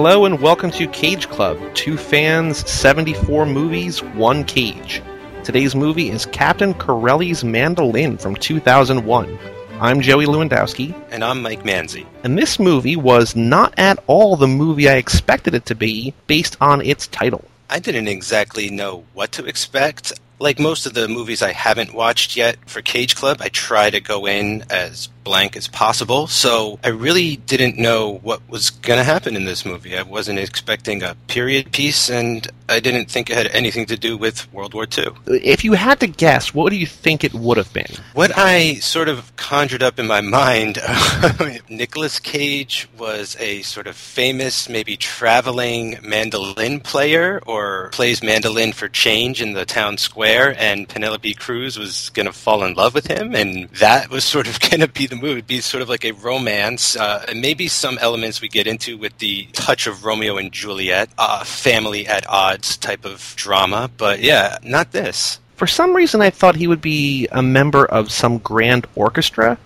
Hello and welcome to Cage Club. Two fans, 74 movies, one cage. Today's movie is Captain Corelli's Mandolin from 2001. I'm Joey Lewandowski. And I'm Mike Manzi. And this movie was not at all the movie I expected it to be based on its title. I didn't exactly know what to expect. Like most of the movies I haven't watched yet for Cage Club, I try to go in as blank as possible. So I really didn't know what was going to happen in this movie. I wasn't expecting a period piece, and I didn't think it had anything to do with World War II. If you had to guess, what do you think it would have been? What I sort of conjured up in my mind, Nicolas Cage was a sort of famous, maybe traveling mandolin player, or plays mandolin for change in the town square, and Penelope Cruz was going to fall in love with him, and that was sort of going to be the movie would be sort of like a romance, uh, and maybe some elements we get into with the touch of Romeo and Juliet, uh, family at odds type of drama. But yeah, not this. For some reason, I thought he would be a member of some grand orchestra,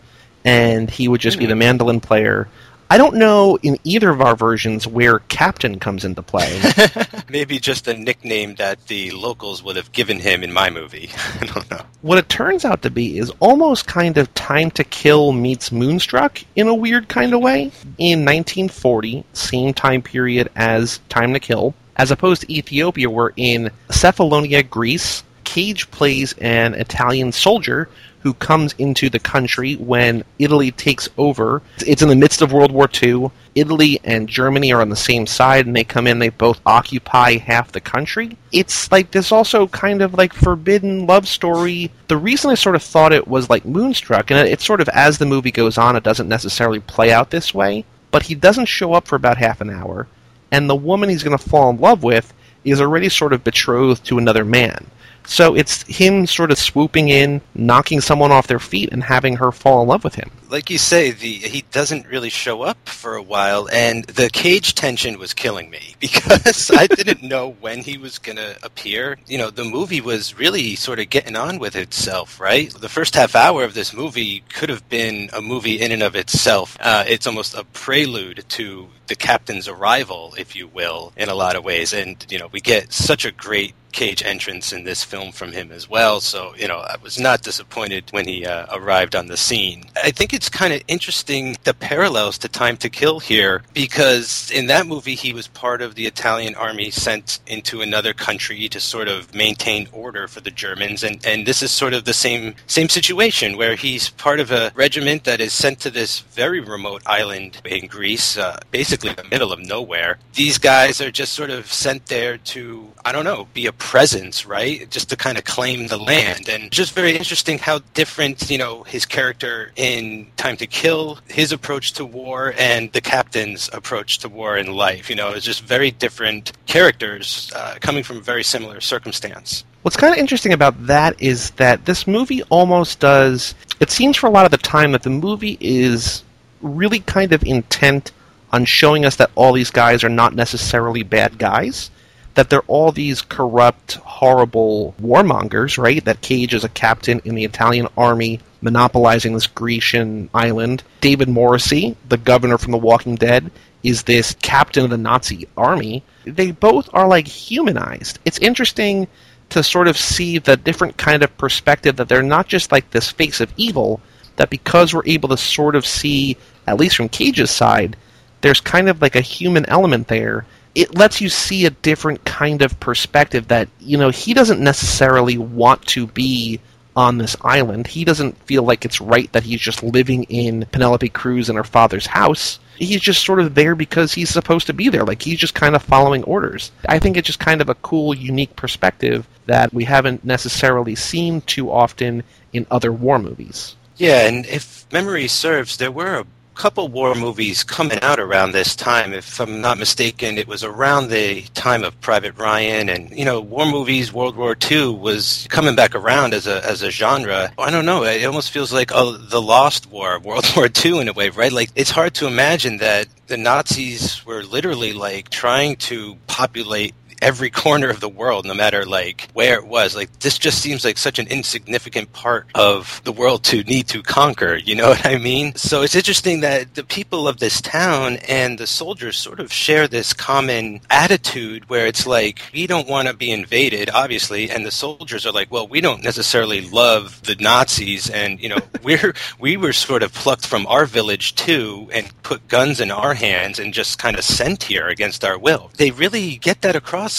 and he would just mm. be the hmm. mandolin player. I don't know in either of our versions where Captain comes into play. Maybe just a nickname that the locals would have given him in my movie. I don't know. What it turns out to be is almost kind of Time to Kill meets Moonstruck in a weird kind of way. In 1940, same time period as Time to Kill, as opposed to Ethiopia, where in Cephalonia, Greece, Cage plays an Italian soldier who comes into the country when Italy takes over. It's in the midst of World War II. Italy and Germany are on the same side, and they come in, they both occupy half the country. It's like this also kind of like forbidden love story. The reason I sort of thought it was like Moonstruck, and it's sort of as the movie goes on, it doesn't necessarily play out this way, but he doesn't show up for about half an hour, and the woman he's going to fall in love with is already sort of betrothed to another man. So it's him sort of swooping in, knocking someone off their feet, and having her fall in love with him. Like you say, the he doesn't really show up for a while, and the cage tension was killing me because I didn't know when he was going to appear. You know, the movie was really sort of getting on with itself, right? The first half hour of this movie could have been a movie in and of itself. Uh, it's almost a prelude to the captain's arrival, if you will, in a lot of ways. And, you know, we get such a great Cage entrance in this film from him as well. So, you know, I was not disappointed when he uh, arrived on the scene. I think it's kind of interesting the parallels to Time to Kill here because in that movie he was part of the Italian army sent into another country to sort of maintain order for the Germans and and this is sort of the same same situation where he's part of a regiment that is sent to this very remote island in Greece, uh, basically the middle of nowhere. These guys are just sort of sent there to I don't know, be a presence, right? Just to kind of claim the land. And just very interesting how different, you know, his character in Time to Kill, his approach to war, and the captain's approach to war in life. You know, it's just very different characters uh, coming from a very similar circumstance. What's kind of interesting about that is that this movie almost does. It seems for a lot of the time that the movie is really kind of intent on showing us that all these guys are not necessarily bad guys that they're all these corrupt, horrible warmongers, right? That Cage is a captain in the Italian army monopolizing this Grecian island. David Morrissey, the governor from The Walking Dead, is this captain of the Nazi army. They both are like humanized. It's interesting to sort of see the different kind of perspective that they're not just like this face of evil, that because we're able to sort of see, at least from Cage's side, there's kind of like a human element there it lets you see a different kind of perspective that you know he doesn't necessarily want to be on this island. He doesn't feel like it's right that he's just living in Penelope Cruz and her father's house. He's just sort of there because he's supposed to be there. Like he's just kind of following orders. I think it's just kind of a cool, unique perspective that we haven't necessarily seen too often in other war movies. Yeah, and if memory serves, there were a couple war movies coming out around this time. If I'm not mistaken, it was around the time of Private Ryan, and you know, war movies, World War II was coming back around as a as a genre. I don't know. It almost feels like oh, the Lost War, World War II, in a way, right? Like it's hard to imagine that the Nazis were literally like trying to populate every corner of the world, no matter like where it was. Like this just seems like such an insignificant part of the world to need to conquer. You know what I mean? So it's interesting that the people of this town and the soldiers sort of share this common attitude where it's like we don't want to be invaded, obviously, and the soldiers are like, well, we don't necessarily love the Nazis, and you know, we're we were sort of plucked from our village too, and put guns in our hands and just kind of sent here against our will. They really get that across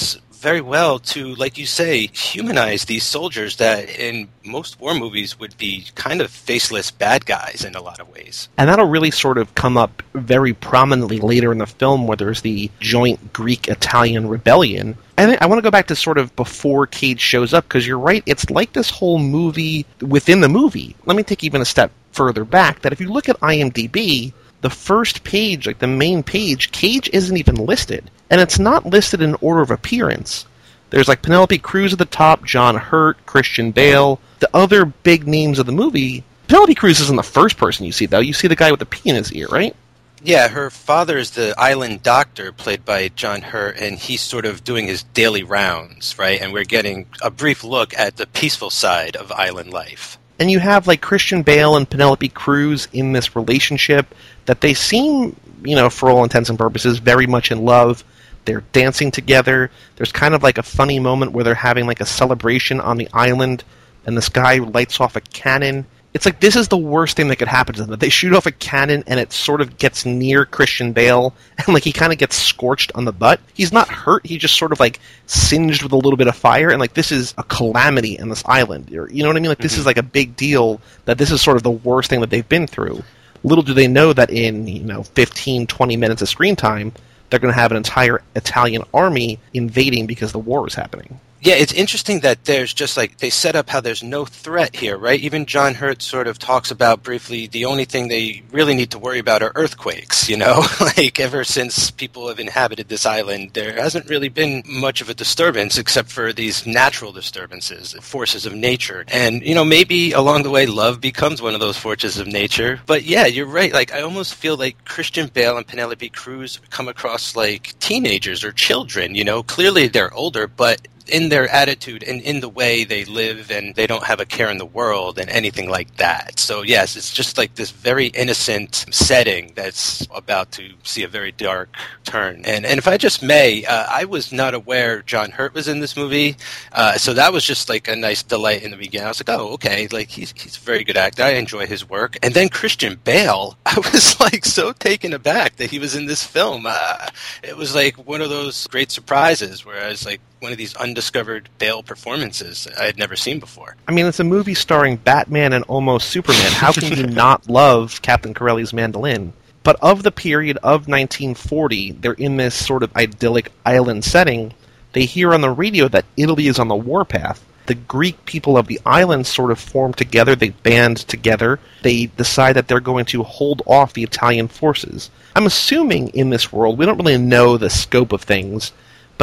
very well to, like you say, humanize these soldiers that in most war movies would be kind of faceless bad guys in a lot of ways. And that'll really sort of come up very prominently later in the film where there's the joint Greek Italian rebellion. And I want to go back to sort of before Cage shows up because you're right, it's like this whole movie within the movie. Let me take even a step further back that if you look at IMDb, the first page, like the main page, Cage isn't even listed. And it's not listed in order of appearance. There's like Penelope Cruz at the top, John Hurt, Christian Bale, the other big names of the movie. Penelope Cruz isn't the first person you see, though. You see the guy with the P in his ear, right? Yeah, her father is the island doctor, played by John Hurt, and he's sort of doing his daily rounds, right? And we're getting a brief look at the peaceful side of island life and you have like Christian Bale and Penelope Cruz in this relationship that they seem, you know, for all intents and purposes, very much in love. They're dancing together. There's kind of like a funny moment where they're having like a celebration on the island, and this guy lights off a cannon, it's like this is the worst thing that could happen to them. They shoot off a cannon and it sort of gets near Christian Bale and like he kind of gets scorched on the butt. He's not hurt. He just sort of like singed with a little bit of fire and like this is a calamity in this island. You know what I mean? Like this mm-hmm. is like a big deal that this is sort of the worst thing that they've been through. Little do they know that in, you know, 15, 20 minutes of screen time, they're going to have an entire Italian army invading because the war is happening. Yeah, it's interesting that there's just like they set up how there's no threat here, right? Even John Hurt sort of talks about briefly the only thing they really need to worry about are earthquakes, you know? like ever since people have inhabited this island, there hasn't really been much of a disturbance except for these natural disturbances, forces of nature. And, you know, maybe along the way love becomes one of those forces of nature. But yeah, you're right. Like I almost feel like Christian Bale and Penelope Cruz come across like teenagers or children, you know? Clearly they're older, but in their attitude and in the way they live and they don't have a care in the world and anything like that. So yes, it's just like this very innocent setting that's about to see a very dark turn. And and if I just may, uh, I was not aware John Hurt was in this movie, uh, so that was just like a nice delight in the beginning. I was like, oh okay, like he's he's a very good actor. I enjoy his work. And then Christian Bale, I was like so taken aback that he was in this film. Uh, it was like one of those great surprises where I was like one of these undiscovered Bale performances I had never seen before. I mean, it's a movie starring Batman and almost Superman. How can you not love Captain Corelli's mandolin? But of the period of 1940, they're in this sort of idyllic island setting. They hear on the radio that Italy is on the warpath. The Greek people of the island sort of form together, they band together. They decide that they're going to hold off the Italian forces. I'm assuming in this world, we don't really know the scope of things,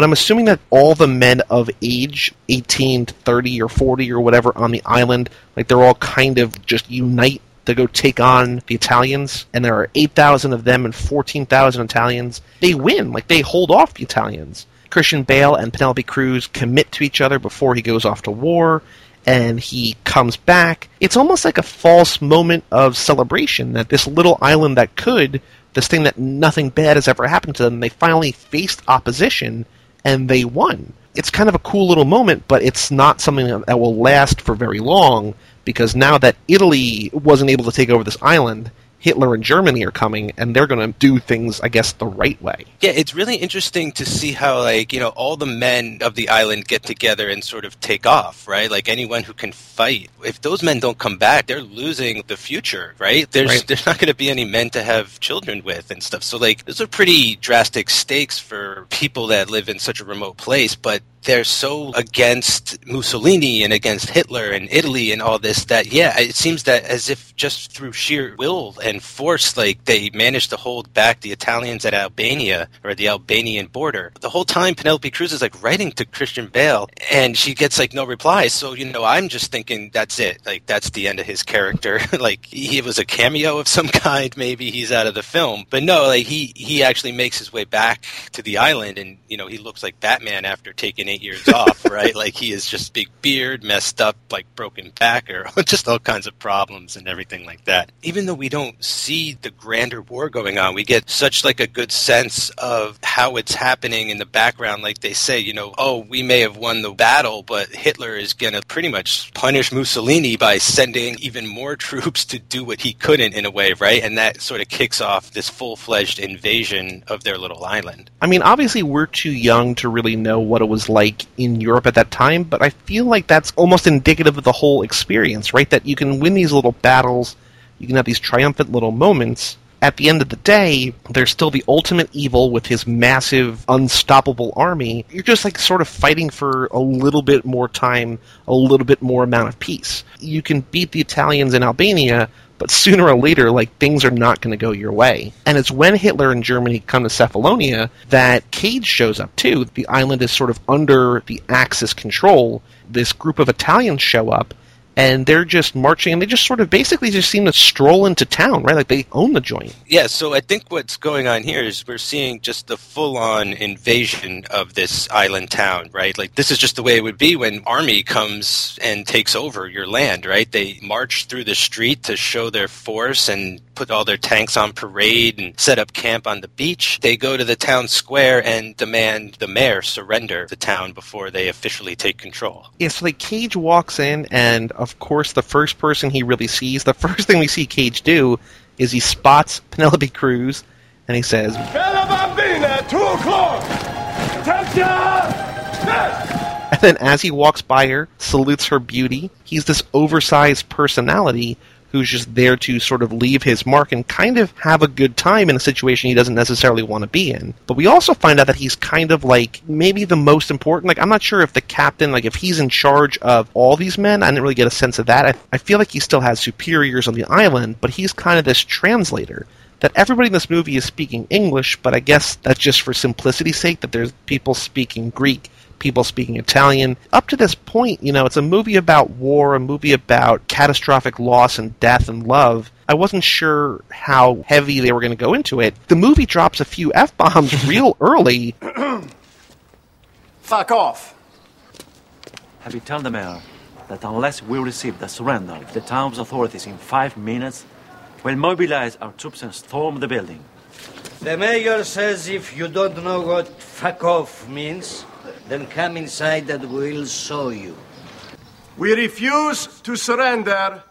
but I'm assuming that all the men of age, 18 to 30 or 40 or whatever on the island, like they're all kind of just unite to go take on the Italians, and there are 8,000 of them and 14,000 Italians. They win, like they hold off the Italians. Christian Bale and Penelope Cruz commit to each other before he goes off to war, and he comes back. It's almost like a false moment of celebration that this little island that could, this thing that nothing bad has ever happened to them, they finally faced opposition and they won. It's kind of a cool little moment, but it's not something that will last for very long because now that Italy wasn't able to take over this island, Hitler and Germany are coming, and they're going to do things, I guess, the right way. Yeah, it's really interesting to see how, like, you know, all the men of the island get together and sort of take off, right? Like anyone who can fight. If those men don't come back, they're losing the future, right? There's right. there's not going to be any men to have children with and stuff. So, like, those are pretty drastic stakes for people that live in such a remote place, but they're so against Mussolini and against Hitler and Italy and all this that yeah, it seems that as if just through sheer will and force like they managed to hold back the Italians at Albania or the Albanian border. The whole time Penelope Cruz is like writing to Christian Bale and she gets like no reply. So, you know, I'm just thinking that's it. Like that's the end of his character. like he was a cameo of some kind, maybe he's out of the film. But no, like he he actually makes his way back to the island and, you know, he looks like Batman after taking 8 years off, right? Like he is just big beard, messed up, like broken back or just all kinds of problems and everything like that. Even though we don't see the grander war going on, we get such like a good sense of how it's happening in the background. Like they say, you know, oh, we may have won the battle, but Hitler is going to pretty much punish Mussolini by sending even more troops to do what he couldn't in a way, right? And that sort of kicks off this full fledged invasion of their little island. I mean, obviously, we're too young to really know what it was like in Europe at that time, but I feel like that's almost indicative of the whole experience, right? That you can win these little battles, you can have these triumphant little moments. At the end of the day, there's still the ultimate evil with his massive, unstoppable army. You're just like sort of fighting for a little bit more time, a little bit more amount of peace. You can beat the Italians in Albania, but sooner or later, like things are not going to go your way. And it's when Hitler and Germany come to Cephalonia that Cage shows up too. The island is sort of under the Axis control. This group of Italians show up, and they're just marching and they just sort of basically just seem to stroll into town, right? Like they own the joint. Yeah, so I think what's going on here is we're seeing just the full on invasion of this island town, right? Like this is just the way it would be when army comes and takes over your land, right? They march through the street to show their force and put all their tanks on parade and set up camp on the beach. They go to the town square and demand the mayor surrender the town before they officially take control. Yeah, so like Cage walks in and of course the first person he really sees, the first thing we see Cage do is he spots Penelope Cruz and he says Bella Bambina, two o'clock! Attention! And then as he walks by her, salutes her beauty. He's this oversized personality who's just there to sort of leave his mark and kind of have a good time in a situation he doesn't necessarily want to be in. But we also find out that he's kind of like maybe the most important. Like, I'm not sure if the captain, like, if he's in charge of all these men. I didn't really get a sense of that. I, I feel like he still has superiors on the island, but he's kind of this translator that everybody in this movie is speaking English, but I guess that's just for simplicity's sake that there's people speaking Greek, people speaking Italian. Up to this point, you know, it's a movie about war, a movie about catastrophic loss and death and love. I wasn't sure how heavy they were going to go into it. The movie drops a few F bombs real early. Fuck off! Have you told the mayor that unless we receive the surrender of the town's authorities in five minutes, we'll mobilize our troops and storm the building? The mayor says if you don't know what fuck off means, then come inside and we'll show you. We refuse to surrender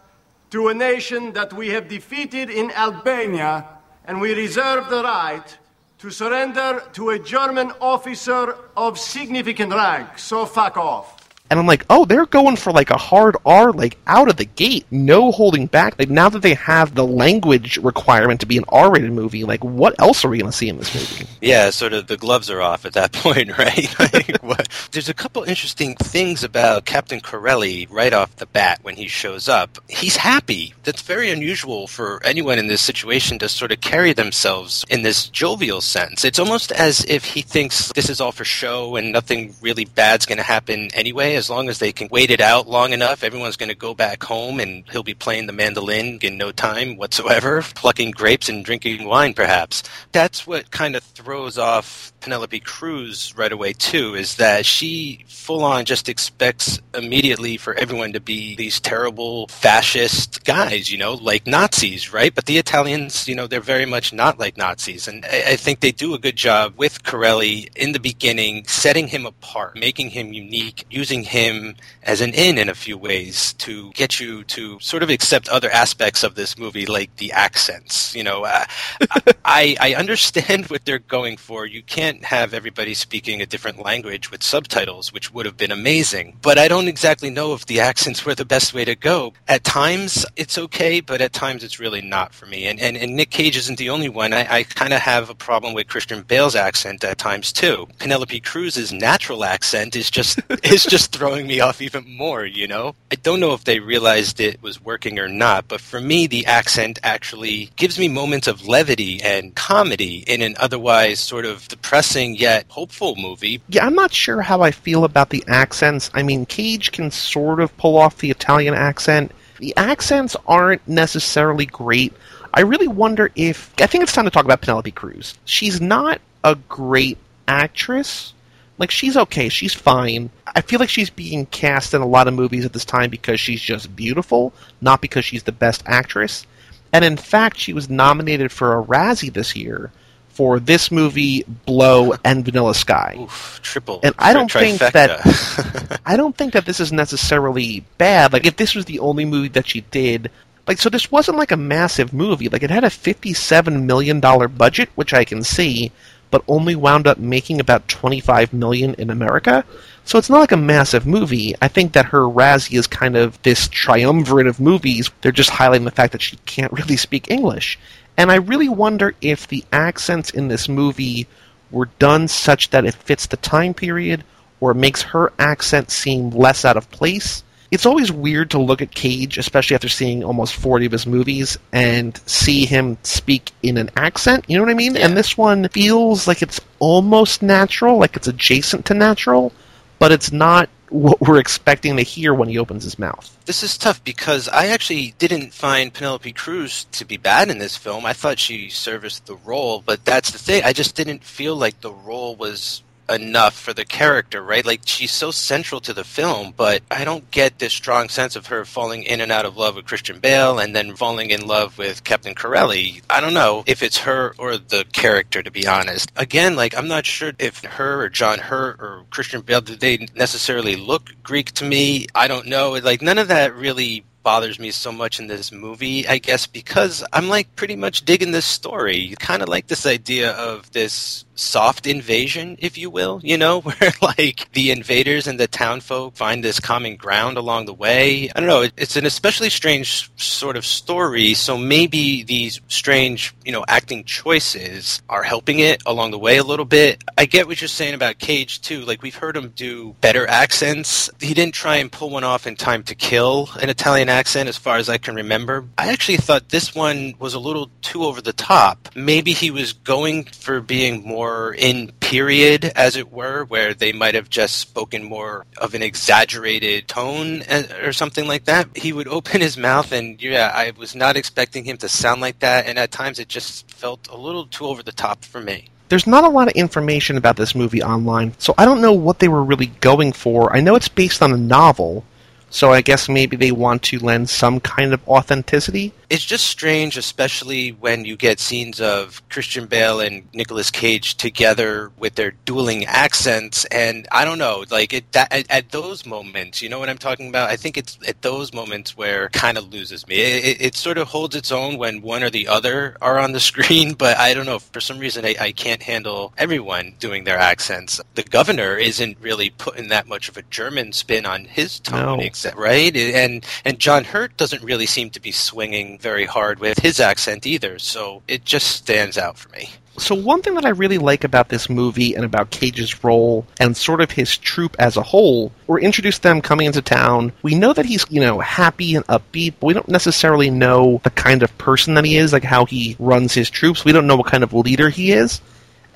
to a nation that we have defeated in Albania, and we reserve the right to surrender to a German officer of significant rank. So fuck off. And I'm like, oh, they're going for like a hard R, like out of the gate, no holding back. Like now that they have the language requirement to be an R-rated movie, like what else are we going to see in this movie? Yeah, sort of the gloves are off at that point, right? like, what? There's a couple interesting things about Captain Corelli right off the bat when he shows up. He's happy. That's very unusual for anyone in this situation to sort of carry themselves in this jovial sense. It's almost as if he thinks this is all for show and nothing really bad's going to happen anyway as long as they can wait it out long enough, everyone's going to go back home and he'll be playing the mandolin in no time whatsoever, plucking grapes and drinking wine, perhaps. That's what kind of throws off Penelope Cruz right away, too, is that she full on just expects immediately for everyone to be these terrible fascist guys, you know, like Nazis, right? But the Italians, you know, they're very much not like Nazis. And I, I think they do a good job with Corelli in the beginning, setting him apart, making him unique, using him as an in in a few ways to get you to sort of accept other aspects of this movie, like the accents. You know, uh, I, I understand what they're going for. You can't have everybody speaking a different language with subtitles, which would have been amazing. But I don't exactly know if the accents were the best way to go. At times, it's okay, but at times, it's really not for me. And, and, and Nick Cage isn't the only one. I, I kind of have a problem with Christian Bale's accent at times, too. Penelope Cruz's natural accent is just is just throwing me off even more, you know? I don't know if they realized it was working or not, but for me, the accent actually gives me moments of levity and comedy in an otherwise sort of depressing yet hopeful movie. Yeah, I'm not sure how I feel about the accents. I mean, Cage can sort of pull off the Italian accent. The accents aren't necessarily great. I really wonder if. I think it's time to talk about Penelope Cruz. She's not a great actress. Like, she's okay, she's fine. I feel like she's being cast in a lot of movies at this time because she's just beautiful, not because she's the best actress. And in fact, she was nominated for a Razzie this year for this movie, Blow, and Vanilla Sky. Oof, triple. And I don't think that I don't think that this is necessarily bad. Like if this was the only movie that she did, like so this wasn't like a massive movie. Like it had a fifty-seven million dollar budget, which I can see, but only wound up making about twenty-five million in America. So it's not like a massive movie. I think that her Razzie is kind of this triumvirate of movies. They're just highlighting the fact that she can't really speak English. And I really wonder if the accents in this movie were done such that it fits the time period or makes her accent seem less out of place. It's always weird to look at Cage, especially after seeing almost 40 of his movies, and see him speak in an accent. You know what I mean? Yeah. And this one feels like it's almost natural, like it's adjacent to natural, but it's not what we're expecting to hear when he opens his mouth. This is tough because I actually didn't find Penelope Cruz to be bad in this film. I thought she serviced the role, but that's the thing. I just didn't feel like the role was enough for the character, right? Like she's so central to the film, but I don't get this strong sense of her falling in and out of love with Christian Bale and then falling in love with Captain Corelli. I don't know if it's her or the character, to be honest. Again, like I'm not sure if her or John Hurt or Christian Bale did they necessarily look Greek to me. I don't know. Like none of that really bothers me so much in this movie, I guess, because I'm like pretty much digging this story. Kind of like this idea of this soft invasion, if you will, you know, where like the invaders and the townfolk find this common ground along the way. I don't know. it- It's an especially strange sort of story. So maybe these strange, you know, acting choices are helping it along the way a little bit. I get what you're saying about Cage too. Like we've heard him do better accents. He didn't try and pull one off in Time to Kill, an Italian accent, as far as I can remember. I actually thought this one was a little too over the top. Maybe he was going for being more in period, as it were, where they might have just spoken more of an exaggerated tone uh, or something like that. He would open his mouth, and yeah, I was not expecting him to sound like that, and at times it just felt a little too over the top for me. There's not a lot of information about this movie online, so I don't know what they were really going for. I know it's based on a novel, so I guess maybe they want to lend some kind of authenticity. It's just strange, especially when you get scenes of Christian Bale and Nicolas Cage together with their dueling accents, and I don't know, like it, that, at, at those moments, you know what I'm talking about? I think it's at those moments where it kind of loses me. It, it, it sort of holds its own when one or the other are on the screen, but I don't know. For some reason, I, I can't handle everyone doing their accents. The governor isn't really putting that much of a German spin on his tone, No. exa- right? And and John Hurt doesn't really seem to be swinging very hard with his accent either. So it just stands out for me. So one thing that I really like about this movie and about Cage's role and sort of his troupe as a whole, we're introduced them coming into town. We know that he's, you know, happy and upbeat, but we don't necessarily know the kind of person that he is, like how he runs his troops. We don't know what kind of leader he is.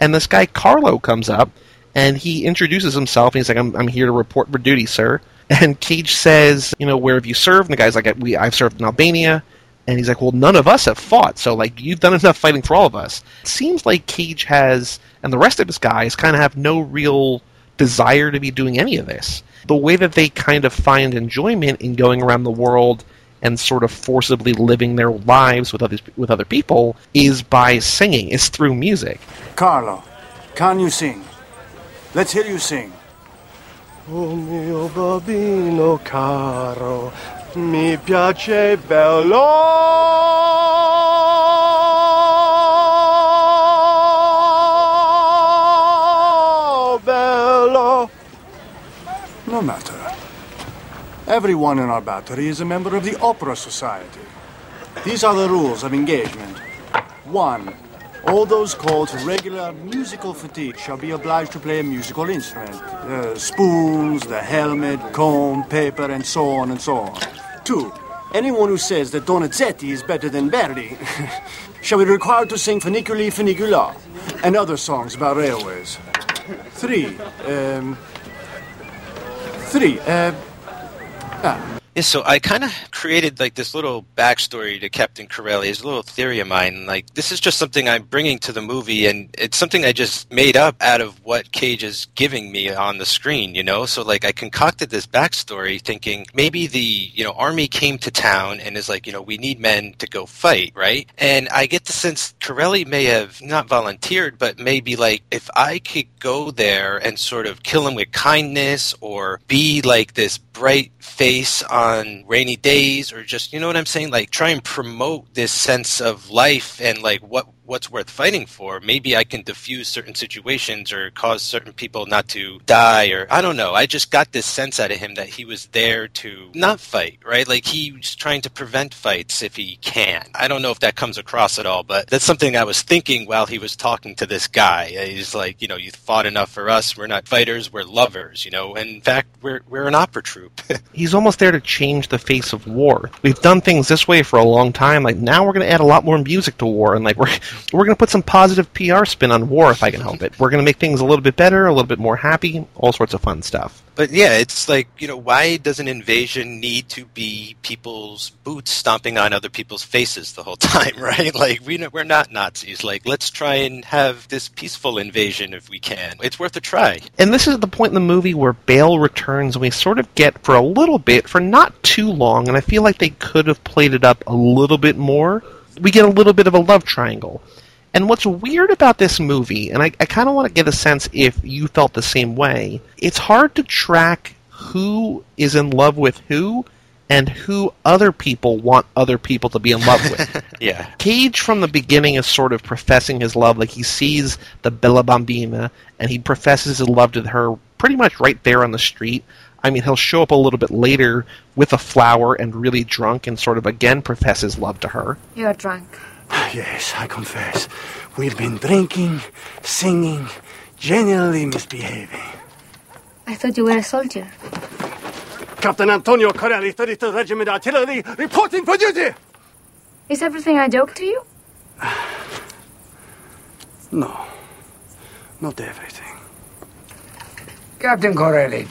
And this guy Carlo comes up and he introduces himself and he's like, I'm, I'm here to report for duty, sir. And Cage says, you know, where have you served? And the guy's like, we, I've served in Albania. And he's like, well, none of us have fought, so like you've done enough fighting for all of us. It seems like Cage has, and the rest of his guys kind of have no real desire to be doing any of this. The way that they kind of find enjoyment in going around the world and sort of forcibly living their lives with other with other people is by singing, is through music. Carlo, can you sing? Let's hear you sing. Oh mio bambino caro, mi piace bello, bello. No matter. Everyone in our battery is a member of the Opera Society. These are the rules of engagement. One, All those called regular musical fatigue shall be obliged to play a musical instrument. The spoons, the helmet, comb, paper, and so on and so on. Two, anyone who says that Donizetti is better than Verdi shall be required to sing Funiculi Funicula and other songs about railways. Three, um, three, uh, ah, Yeah, so I kind of created like this little backstory to Captain Corelli. A little theory of mine. Like this is just something I'm bringing to the movie, and it's something I just made up out of what Cage is giving me on the screen. You know, so like I concocted this backstory, thinking maybe the you know army came to town and is like you know we need men to go fight, right? And I get the sense Corelli may have not volunteered, but maybe like if I could go there and sort of kill him with kindness or be like this bright face on rainy days or just you know what I'm saying? Like try and promote this sense of life and like what what's worth fighting for. Maybe I can diffuse certain situations or cause certain people not to die or I don't know. I just got this sense out of him that he was there to not fight right? Like he's trying to prevent fights if he can. I don't know if that comes across at all but that's something I was thinking while he was talking to this guy. He's like you know you fought enough for us. We're not fighters. We're lovers you know? And in fact we're we're an opera troupe. He's almost there to change the face of war. We've done things this way for a long time. Like now, we're going to add a lot more music to war, and like we're we're going to put some positive PR spin on war if I can help it. We're going to make things a little bit better, a little bit more happy, all sorts of fun stuff. But yeah, it's like, you know, why does an invasion need to be people's boots stomping on other people's faces the whole time, right? Like, we, know- we're not Nazis. Like, let's try and have this peaceful invasion if we can. It's worth a try. And this is the point in the movie where Bale returns, and we sort of get for a little bit, for not too long, and I feel like they could have played it up a little bit more. We get a little bit of a love triangle. And what's weird about this movie, and I, I kind of want to get a sense if you felt the same way, it's hard to track who is in love with who and who other people want other people to be in love with. Yeah. Cage from the beginning is sort of professing his love, like he sees the Bella Bambina and he professes his love to her pretty much right there on the street. I mean, he'll show up a little bit later with a flower and really drunk and sort of again profess his love to her. You're drunk. Yes, I confess. We've been drinking, singing, generally misbehaving. I thought you were a soldier. Captain Antonio Corelli, 33rd Regiment Artillery, reporting for duty! Is everything a joke to you? No, not everything. Captain Corelli,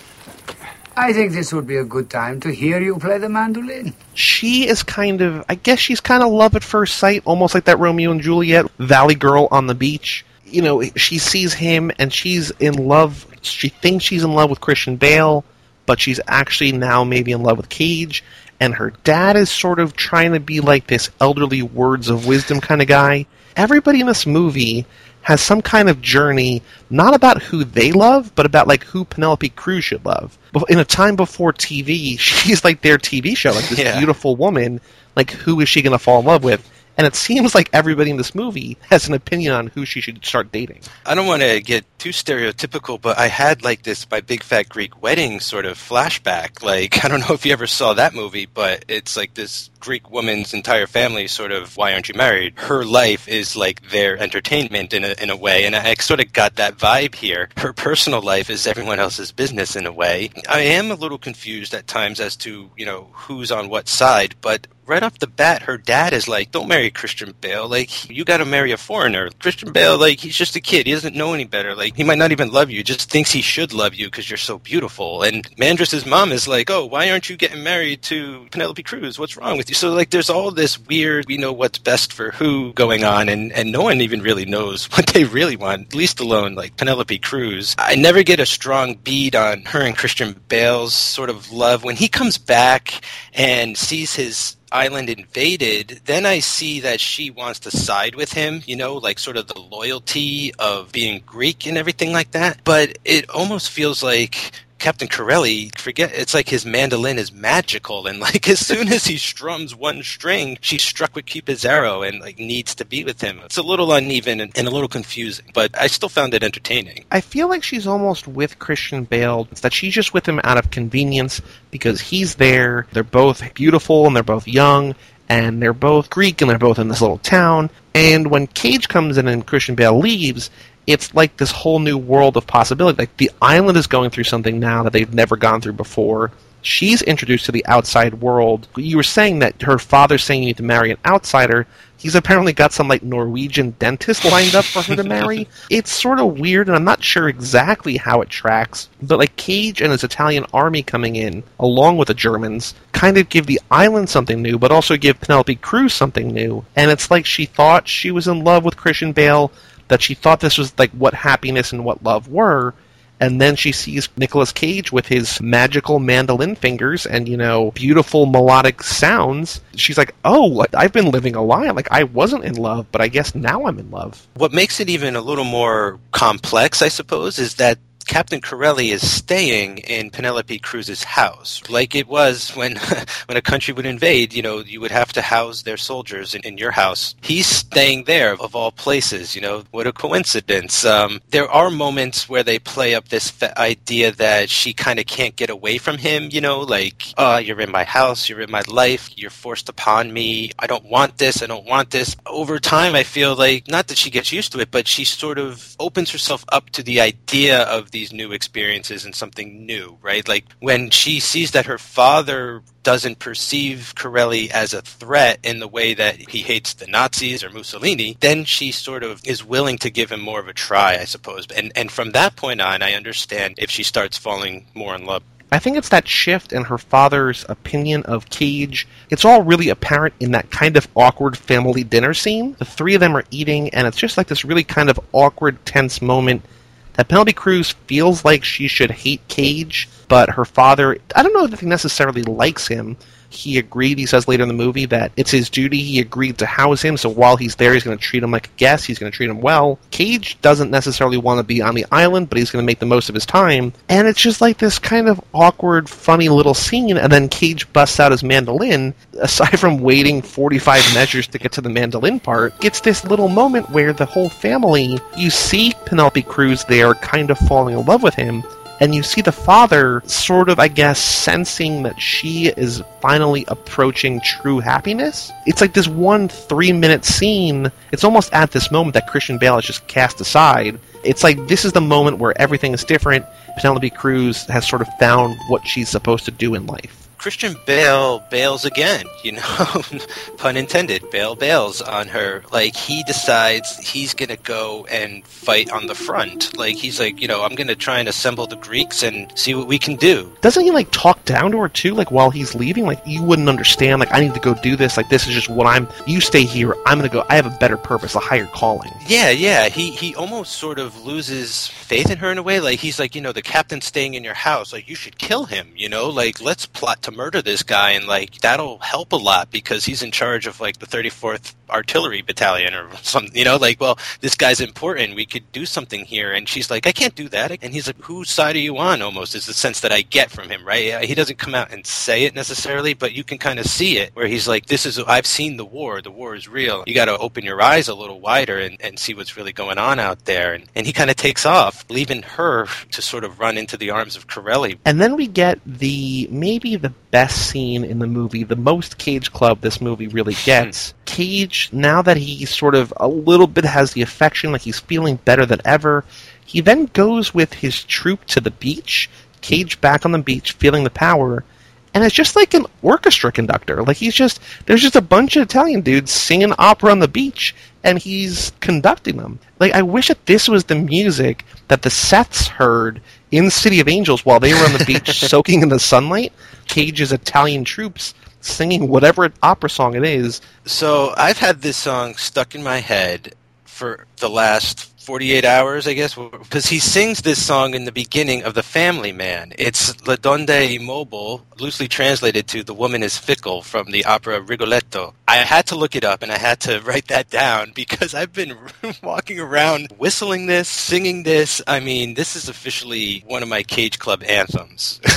I think this would be a good time to hear you play the mandolin. She is kind of, I guess she's kind of love at first sight, almost like that Romeo and Juliet Valley girl on the beach. You know, she sees him and she's in love. She thinks she's in love with Christian Bale, but she's actually now maybe in love with Cage. And her dad is sort of trying to be like this elderly words of wisdom kind of guy. Everybody in this movie has some kind of journey, not about who they love, but about like who Penelope Cruz should love. In a time before TV, she's like their TV show, like this Yeah. beautiful woman. Like, who is she going to fall in love with? And it seems like everybody in this movie has an opinion on who she should start dating. I don't want to get too stereotypical, but I had like this My Big Fat Greek Wedding sort of flashback. Like, I don't know if you ever saw that movie, but it's like this Greek woman's entire family sort of, why aren't you married? Her life is like their entertainment in a, in a way, and I sort of got that vibe here. Her personal life is everyone else's business in a way. I am a little confused at times as to, you know, who's on what side, but right off the bat, her dad is like, "Don't marry Christian Bale. Like, you got to marry a foreigner. Christian Bale, like, he's just a kid. He doesn't know any better. Like, he might not even love you. Just thinks he should love you because you're so beautiful." And Mandras's mom is like, "Oh, why aren't you getting married to Penelope Cruz? What's wrong with you?" So like, there's all this weird, we know what's best for who going on, and and no one even really knows what they really want. Least alone, like Penelope Cruz. I never get a strong bead on her and Christian Bale's sort of love when he comes back and sees his island invaded, then I see that she wants to side with him, you know, like sort of the loyalty of being Greek and everything like that. But it almost feels like Captain Corelli, forget it's like his mandolin is magical and like as soon as he strums one string, she's struck with Cupid's arrow and like needs to be with him. It's a little uneven and, and a little confusing, but I still found it entertaining. I feel like she's almost with Christian Bale. It's that she's just with him out of convenience because he's there. They're both beautiful and they're both young. and they're both Greek and they're both in this little town. And when Cage comes in and Christian Bale leaves, it's like this whole new world of possibility. Like the island is going through something now that they've never gone through before. She's introduced to the outside world. You were saying that her father's saying you need to marry an outsider. He's apparently got some like Norwegian dentist lined up for her to marry. It's sort of weird, and I'm not sure exactly how it tracks. But like Cage and his Italian army coming in, along with the Germans, kind of give the island something new, but also give Penelope Cruz something new. And it's like she thought she was in love with Christian Bale, that she thought this was like what happiness and what love were and then she sees Nicolas Cage with his magical mandolin fingers and you know beautiful melodic sounds. She's like, "Oh, like, I've been living a lie. Like I wasn't in love, but I guess now I'm in love." What makes it even a little more complex, I suppose, is that Captain Corelli is staying in Penelope Cruz's house, like it was when when a country would invade. You know, you would have to house their soldiers in, in your house. He's staying there, of all places. You know, what a coincidence. Um, there are moments where they play up this fa- idea that she kind of can't get away from him. You know, like, oh, you're in my house, you're in my life, you're forced upon me. I don't want this. I don't want this. Over time, I feel like not that she gets used to it, but she sort of opens herself up to the idea of these new experiences and something new, right? Like when she sees that her father doesn't perceive Corelli as a threat in the way that he hates the Nazis or Mussolini, then she sort of is willing to give him more of a try, I suppose. And and from that point on, I understand if she starts falling more in love. I think it's that shift in her father's opinion of Cage. It's all really apparent in that kind of awkward family dinner scene. The three of them are eating, and it's just like this really kind of awkward, tense moment that Penelope Cruz feels like she should hate Cage, but her father, I don't know if he necessarily likes him. He agreed, he says later in the movie, that it's his duty. He agreed to house him, so while he's there, he's going to treat him like a guest. He's going to treat him well. Cage doesn't necessarily want to be on the island, but he's going to make the most of his time. And it's just like this kind of awkward, funny little scene, and then Cage busts out his mandolin. Aside from waiting 45 measures to get to the mandolin part, it's this little moment where the whole family, you see Penelope Cruz there kind of falling in love with him, and you see the father sort of, I guess, sensing that she is finally approaching true happiness. It's like this one three minute scene. It's almost at this moment that Christian Bale is just cast aside. It's like this is the moment where everything is different. Penelope Cruz has sort of found what she's supposed to do in life. Christian Bale bails again, you know, pun intended. Bale bails on her. Like he decides he's gonna go and fight on the front. Like he's like, you know, I'm gonna try and assemble the Greeks and see what we can do. Doesn't he like talk down to her too? Like while he's leaving, like you wouldn't understand. Like I need to go do this. Like this is just what I'm. You stay here. I'm gonna go. I have a better purpose, a higher calling. Yeah, yeah. He he almost sort of loses faith in her in a way. Like he's like, you know, the captain's staying in your house. Like you should kill him. You know, like let's plot to murder this guy and like that'll help a lot because he's in charge of like the 34th artillery battalion or something you know like well this guy's important we could do something here. And she's like i can't do that. And he's like whose side are you on? almost is the sense that i get from him right? He doesn't come out and say it necessarily but you can kind of see it where he's like this is i've seen the war the war is real. You got to open your eyes a little wider and, and see what's really going on out there. And, and he kind of takes off leaving her to sort of run into the arms of corelli. And then we get the maybe the best scene in the movie, the most Cage Club this movie really hmm. gets. Cage, now that he sort of a little bit has the affection, like he's feeling better than ever, he then goes with his troop to the beach. Cage back on the beach, feeling the power, and it's just like an orchestra conductor. Like he's just there's just a bunch of Italian dudes singing opera on the beach, and he's conducting them. Like I wish that this was the music that the Seths heard in City of Angels while they were on the beach soaking in the sunlight. Cage's Italian troops singing whatever opera song it is. So I've had this song stuck in my head for the last 48 hours, I guess, because he sings this song in the beginning of The Family Man. It's La Donna è mobile, loosely translated to The Woman is Fickle from the opera Rigoletto. I had to look it up and I had to write that down because I've been walking around whistling this, singing this. I mean, this is officially one of my Cage Club anthems.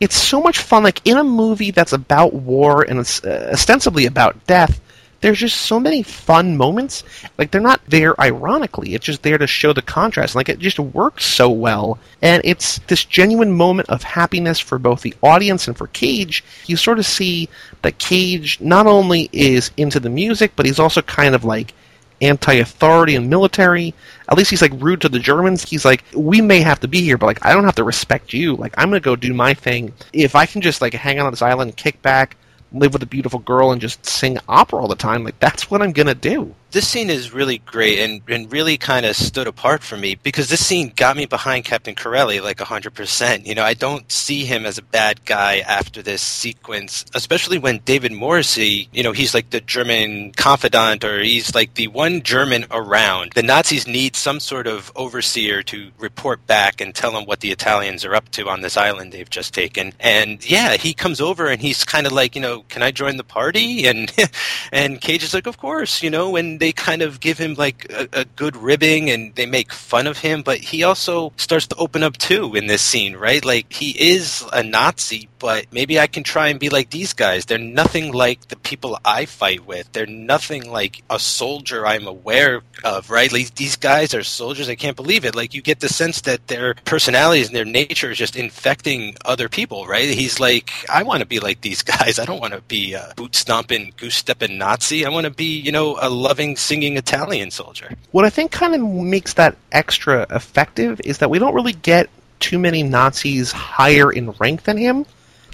It's so much fun. Like in a movie that's about war and it's ostensibly about death, there's just so many fun moments. Like they're not there ironically; it's just there to show the contrast. Like it just works so well, and it's this genuine moment of happiness for both the audience and for Cage. You sort of see that Cage not only is into the music, but he's also kind of like anti-authority and military. At least he's like rude to the Germans. He's like, we may have to be here, but like I don't have to respect you. Like I'm gonna go do my thing. If I can just like hang out on this island, kick back, live with a beautiful girl, and just sing opera all the time, like that's what I'm gonna do this scene is really great and, and really kind of stood apart for me because this scene got me behind Captain Corelli like 100%. You know, I don't see him as a bad guy after this sequence, especially when David Morrissey, you know, he's like the German confidant or he's like the one German around. The Nazis need some sort of overseer to report back and tell them what the Italians are up to on this island they've just taken. And yeah, he comes over and he's kind of like, you know, can I join the party? And, and Cage is like, of course, you know, and they kind of give him like a, a, good ribbing and they make fun of him, but he also starts to open up too in this scene, right? Like he is a Nazi, but maybe I can try and be like these guys. They're nothing like the people I fight with. They're nothing like a soldier I'm aware of, right? Like these guys are soldiers. I can't believe it. Like you get the sense that their personalities and their nature is just infecting other people, right? He's like, I want to be like these guys. I don't want to be uh, a boot stomping, goose stepping Nazi. I want to be, you know, a loving, singing Italian soldier. What I think kind of makes that extra effective is that we don't really get too many Nazis higher in rank than him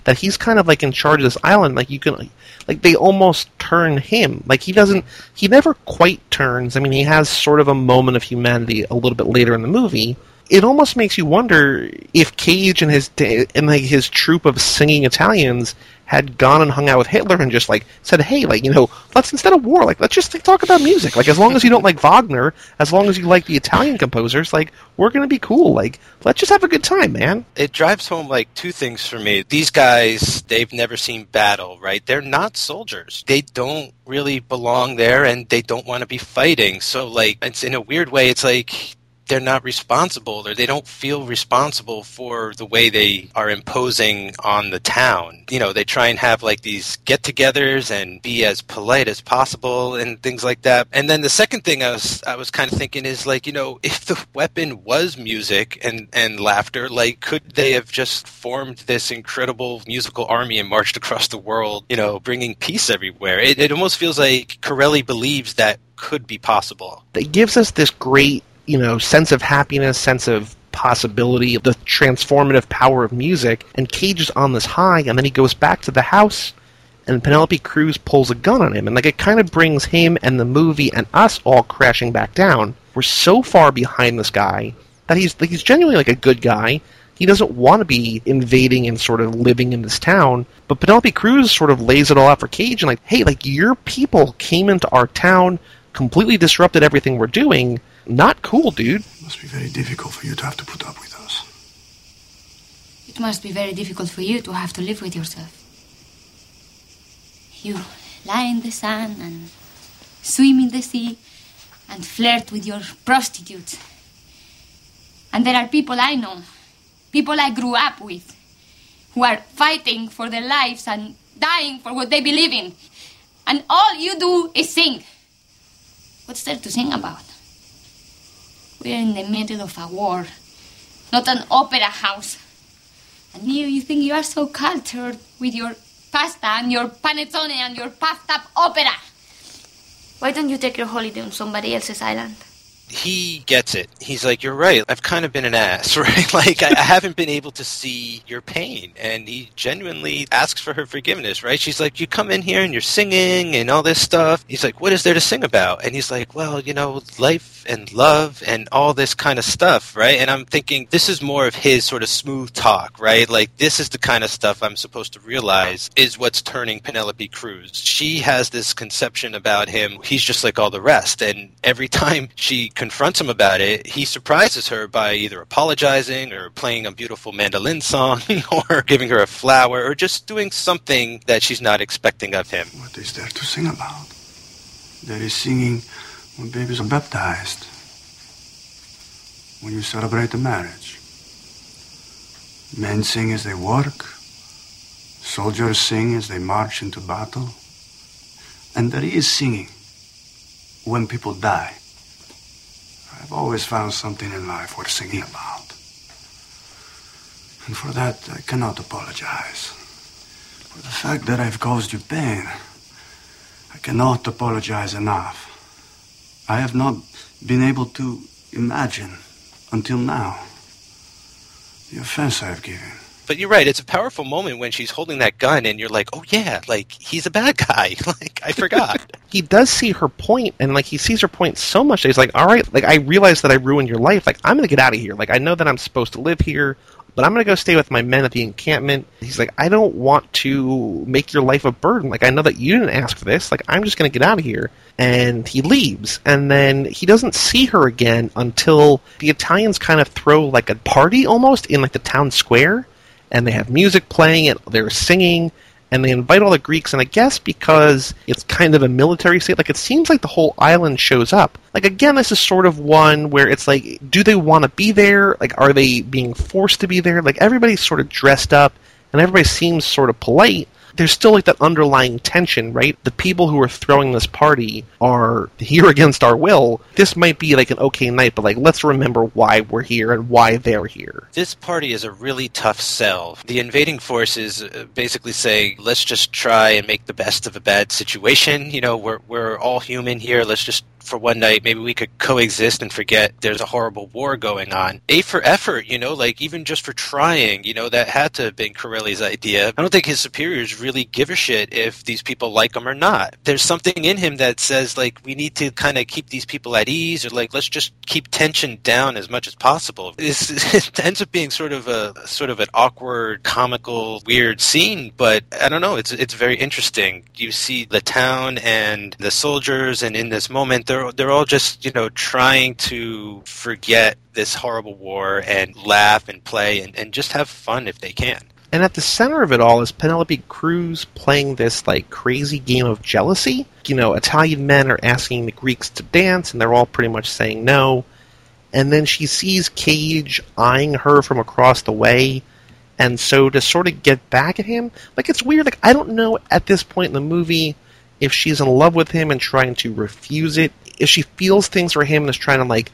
that he's kind of like in charge of this island. Like you can, like they almost turn him. Like he doesn't, he never quite turns. I mean, he has sort of a moment of humanity a little bit later in the movie. It almost makes you wonder if Cage and his and like his troop of singing Italians had gone and hung out with Hitler and just like said, "Hey, like you know, let's instead of war, like let's just like, talk about music. Like as long as you don't like Wagner, as long as you like the Italian composers, like we're gonna be cool. Like let's just have a good time, man." It drives home like two things for me. These guys, they've never seen battle, right? They're not soldiers. They don't really belong there, and they don't want to be fighting. So like, it's in a weird way, it's like they're not responsible or they don't feel responsible for the way they are imposing on the town. You know, they try and have like these get togethers and be as polite as possible and things like that. And then the second thing I was I was kind of thinking is like, you know, if the weapon was music and, and laughter, like could they have just formed this incredible musical army and marched across the world, you know, bringing peace everywhere? It, it almost feels like Corelli believes that could be possible. It gives us this great you know, sense of happiness, sense of possibility, the transformative power of music. And Cage is on this high, and then he goes back to the house, and Penelope Cruz pulls a gun on him. And like it kind of brings him and the movie and us all crashing back down. We're so far behind this guy that he's like he's genuinely like a good guy. He doesn't want to be invading and sort of living in this town. But Penelope Cruz sort of lays it all out for Cage and like, hey, like your people came into our town, completely disrupted everything we're doing not cool, dude. It must be very difficult for you to have to put up with us. It must be very difficult for you to have to live with yourself. You lie in the sun and swim in the sea and flirt with your prostitutes. And there are people I know, people I grew up with, who are fighting for their lives and dying for what they believe in. And all you do is sing. What's there to sing about? We're in the middle of a war, not an opera house. And you, you think you are so cultured with your pasta and your panettone and your puffed up opera. Why don't you take your holiday on somebody else's island? He gets it. He's like, "You're right. I've kind of been an ass, right? like I, I, haven't been able to see your pain." And he genuinely asks for her forgiveness, right? She's like, "You come in here and you're singing and all this stuff." He's like, "What is there to sing about?" And he's like, "Well, you know, life and love and all this kind of stuff, right?" And I'm thinking this is more of his sort of smooth talk, right? Like this is the kind of stuff I'm supposed to realize is what's turning Penelope Cruz. She has this conception about him. He's just like all the rest, and every time she confronts him about it, he surprises her by either apologizing or playing a beautiful mandolin song or giving her a flower or just doing something that she's not expecting of him. What is there to sing about? There is singing when babies are baptized, when you celebrate a marriage. Men sing as they work, soldiers sing as they march into battle. and there is singing when people die. I've always found something in life worth singing about. And for that, I cannot apologize. For the fact that I've caused you pain, I cannot apologize enough. I have not been able to imagine until now the offense I have given. But you're right. It's a powerful moment when she's holding that gun, and you're like, "Oh yeah, like he's a bad guy." like I forgot. he does see her point, and like he sees her point so much that he's like, "All right, like I realize that I ruined your life. Like I'm gonna get out of here. Like I know that I'm supposed to live here, but I'm gonna go stay with my men at the encampment." He's like, "I don't want to make your life a burden. Like I know that you didn't ask for this. Like I'm just gonna get out of here." And he leaves, and then he doesn't see her again until the Italians kind of throw like a party almost in like the town square and they have music playing and they're singing and they invite all the Greeks and I guess because it's kind of a military state like it seems like the whole island shows up. Like again this is sort of one where it's like do they want to be there? Like are they being forced to be there? Like everybody's sort of dressed up and everybody seems sort of polite there's still like that underlying tension, right? The people who are throwing this party are here against our will. This might be like an okay night, but like let's remember why we're here and why they're here. This party is a really tough sell. The invading forces uh, basically say, let's just try and make the best of a bad situation. You know, we're we're all human here. Let's just for one night, maybe we could coexist and forget there's a horrible war going on. A for effort, you know, like even just for trying, you know, that had to have been Corelli's idea. I don't think his superiors really give a shit if these people like him or not. There's something in him that says like we need to kind of keep these people at ease or like let's just keep tension down as much as possible. It ends up being sort of a sort of an awkward, comical, weird scene, but I don't know, it's it's very interesting. You see the town and the soldiers and in this moment they're they're all just you know trying to forget this horrible war and laugh and play and, and just have fun if they can. And at the center of it all is Penelope Cruz playing this like crazy game of jealousy. You know, Italian men are asking the Greeks to dance and they're all pretty much saying no. And then she sees Cage eyeing her from across the way. And so to sort of get back at him, like it's weird. Like I don't know at this point in the movie if she's in love with him and trying to refuse it, if she feels things for him and is trying to like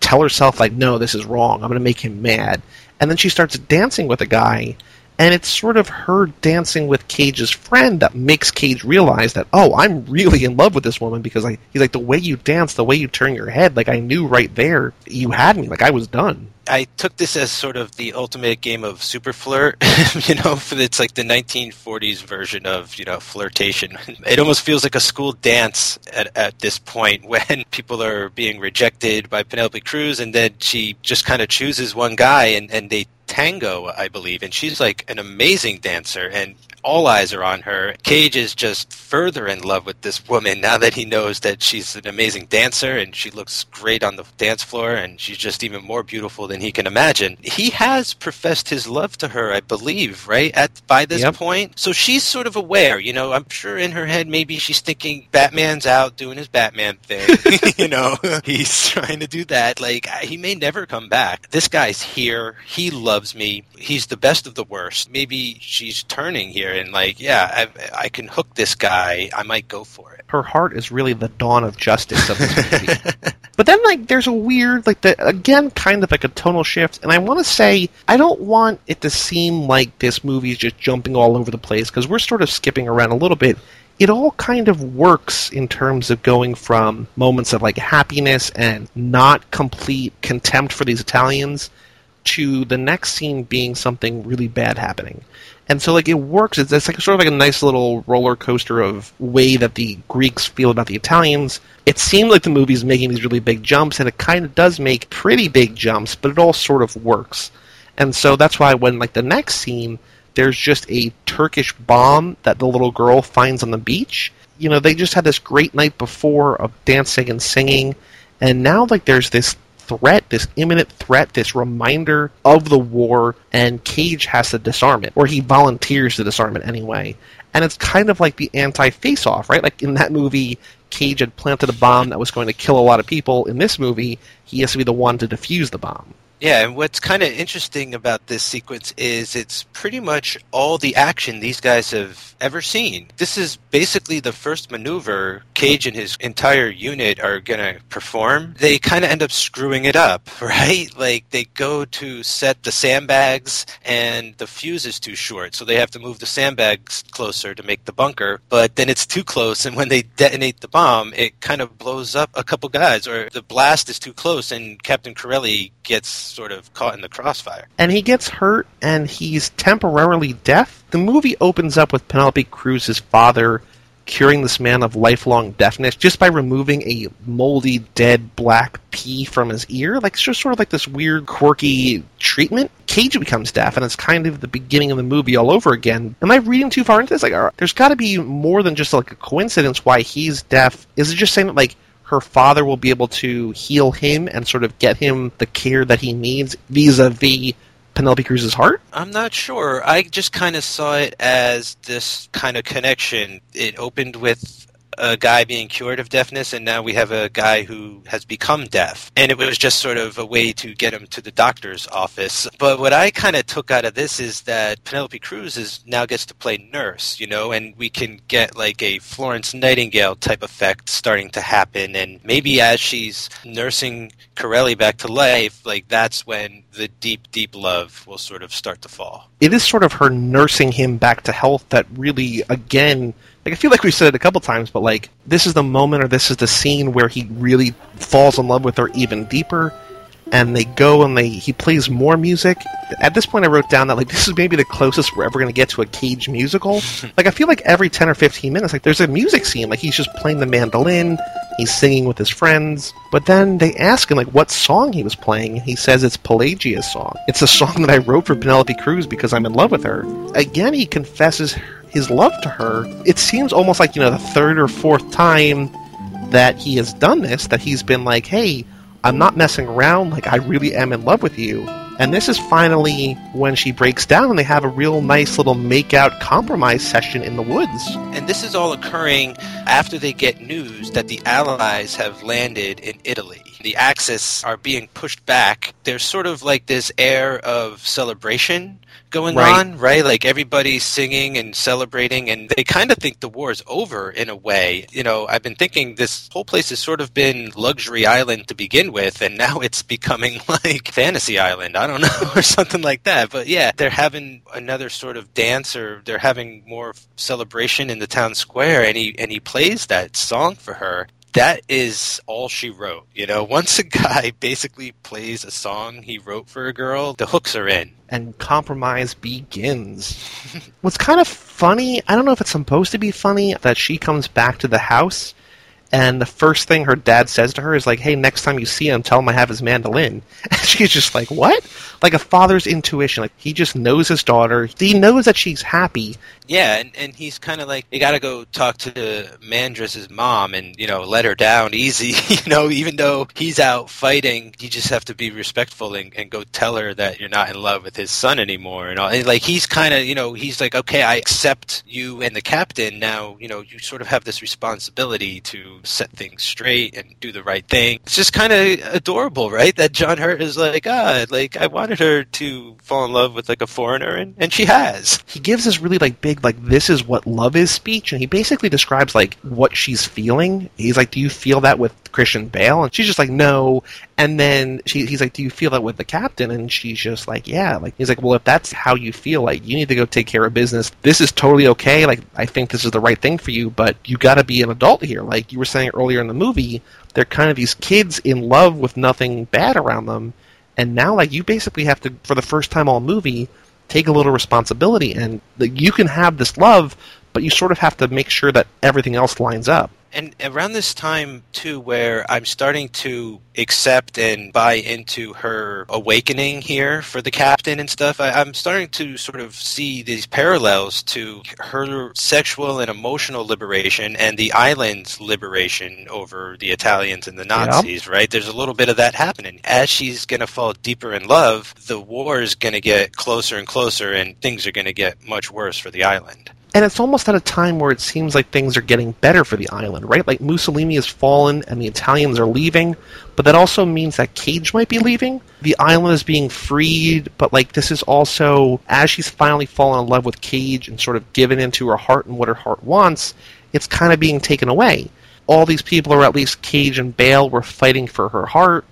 tell herself like, no, this is wrong. I'm going to make him mad. And then she starts dancing with a guy, and it's sort of her dancing with Cage's friend that makes Cage realize that, oh, I'm really in love with this woman because I, he's like, the way you dance, the way you turn your head, like I knew right there you had me, like I was done. I took this as sort of the ultimate game of super flirt, you know, it's like the 1940s version of, you know, flirtation. It almost feels like a school dance at, at this point when people are being rejected by Penelope Cruz and then she just kind of chooses one guy and, and they tango, I believe, and she's like an amazing dancer, and all eyes are on her. Cage is just further in love with this woman now that he knows that she's an amazing dancer and she looks great on the dance floor and she's just even more beautiful than he can imagine. He has professed his love to her, I believe, right? At by this Yep. point. So she's sort of aware, you know, I'm sure in her head maybe she's thinking Batman's out doing his Batman thing. you know, he's trying to do that. Like he may never come back. This guy's here. He loves me. He's the best of the worst. Maybe she's turning here and like, yeah, I, I can hook this guy. I might go for it. Her heart is really the dawn of justice of this movie. but then, like, there's a weird, like, the again, kind of like a tonal shift. And I want to say, I don't want it to seem like this movie is just jumping all over the place because we're sort of skipping around a little bit. It all kind of works in terms of going from moments of like happiness and not complete contempt for these Italians to the next scene being something really bad happening. And so, like, it works. It's, it's like sort of like a nice little roller coaster of way that the Greeks feel about the Italians. It seemed like the movie's making these really big jumps, and it kind of does make pretty big jumps, but it all sort of works. And so that's why when, like, the next scene, there's just a Turkish bomb that the little girl finds on the beach. You know, they just had this great night before of dancing and singing, and now, like, there's this threat, this imminent threat, this reminder of the war, and Cage has to disarm it, or he volunteers to disarm it anyway. And it's kind of like the anti face off, right? Like in that movie, Cage had planted a bomb that was going to kill a lot of people. In this movie, he has to be the one to defuse the bomb. Yeah, and what's kind of interesting about this sequence is it's pretty much all the action these guys have ever seen. This is basically the first maneuver Cage and his entire unit are going to perform. They kind of end up screwing it up, right? Like they go to set the sandbags and the fuse is too short, so they have to move the sandbags closer to make the bunker, but then it's too close and when they detonate the bomb, it kind of blows up a couple guys or the blast is too close and Captain Corelli gets sort of caught in the crossfire. And he gets hurt and he's temporarily deaf. The movie opens up with Penelope Cruz's father curing this man of lifelong deafness just by removing a moldy, dead black pea from his ear. Like, it's just sort of like this weird, quirky treatment. Cage becomes deaf, and it's kind of the beginning of the movie all over again. Am I reading too far into this? Like, there's got to be more than just like a coincidence why he's deaf. Is it just saying that, like, her father will be able to heal him and sort of get him the care that he needs vis-a-vis Penelope Cruz's heart? I'm not sure. I just kind of saw it as this kind of connection. It opened with a guy being cured of deafness, and now we have a guy who has become deaf. And it was just sort of a way to get him to the doctor's office. But what I kind of took out of this is that Penelope Cruz is now gets to play nurse, you know, and we can get like a Florence Nightingale type effect starting to happen. And maybe as she's nursing Corelli back to life, like that's when the deep, deep love will sort of start to fall. It is sort of her nursing him back to health that really, again, like I feel like we've said it a couple times, but like this is the moment or this is the scene where he really falls in love with her even deeper and they go and they he plays more music. At this point, I wrote down that like this is maybe the closest we're ever going to get to a Cage musical. like I feel like every ten or fifteen minutes, like there's a music scene, like he's just playing the mandolin, he's singing with his friends. But then they ask him like what song he was playing, and he says it's Pelagia's song. It's a song that I wrote for Penelope Cruz because I'm in love with her. Again, he confesses his love to her. It seems almost like you know the third or fourth time that he has done this that he's been like, hey. I'm not messing around, like, I really am in love with you. And this is finally when she breaks down and they have a real nice little make out compromise session in the woods. And this is all occurring after they get news that the Allies have landed in Italy. The Axis are being pushed back. There's sort of like this air of celebration going Right. on, right? Like everybody's singing and celebrating, and they kind of think the war's over in a way. You know, I've been thinking this whole place has sort of been luxury island to begin with, and now it's becoming like fantasy island. I don't know, or something like that. But yeah, they're having another sort of dance, or they're having more celebration in the town square, and he and he plays that song for her. That is all she wrote. You know, once a guy basically plays a song he wrote for a girl, the hooks are in. and compromise begins. What's kind of funny, I don't know if it's supposed to be funny, that she comes back to the house and the first thing her dad says to her is like, "Hey, next time you see him, tell him I have his mandolin." And she's just like, "What?" Like a father's intuition. Like he just knows his daughter. He knows that she's happy. Yeah, and, and he's kind of like, you got to go talk to Mandras's mom and, you know, let her down easy. you know, even though he's out fighting, you just have to be respectful and, and go tell her that you're not in love with his son anymore. And, all. and like, he's kind of, you know, he's like, okay, I accept you and the captain. Now, you know, you sort of have this responsibility to set things straight and do the right thing. It's just kind of adorable, right? That John Hurt is like, ah, like, I wanted her to fall in love with like a foreigner, and, and she has. He gives this really like big like this is what love is speech and he basically describes like what she's feeling. He's like, "Do you feel that with Christian Bale?" And she's just like, "No." And then she, he's like, "Do you feel that with the captain?" And she's just like, "Yeah." Like he's like, "Well, if that's how you feel, like you need to go take care of business. This is totally okay. Like I think this is the right thing for you, but you got to be an adult here. Like you were saying earlier in the movie, they're kind of these kids in love with nothing bad around them." And now, like, you basically have to, for the first time all movie, take a little responsibility. And like, you can have this love, but you sort of have to make sure that everything else lines up. And around this time, too, where I'm starting to accept and buy into her awakening here for the captain and stuff, I, I'm starting to sort of see these parallels to her sexual and emotional liberation and the island's liberation over the Italians and the Nazis, right? There's a little bit of that happening. As she's going to fall deeper in love, the war is going to get closer and closer, and things are going to get much worse for the island. And it's almost at a time where it seems like things are getting better for the island, right? Like Mussolini has fallen and the Italians are leaving, but that also means that Cage might be leaving. The island is being freed, but like this is also as she's finally fallen in love with Cage and sort of given into her heart and what her heart wants, it's kind of being taken away. All these people, or at least Cage and Bale, were fighting for her heart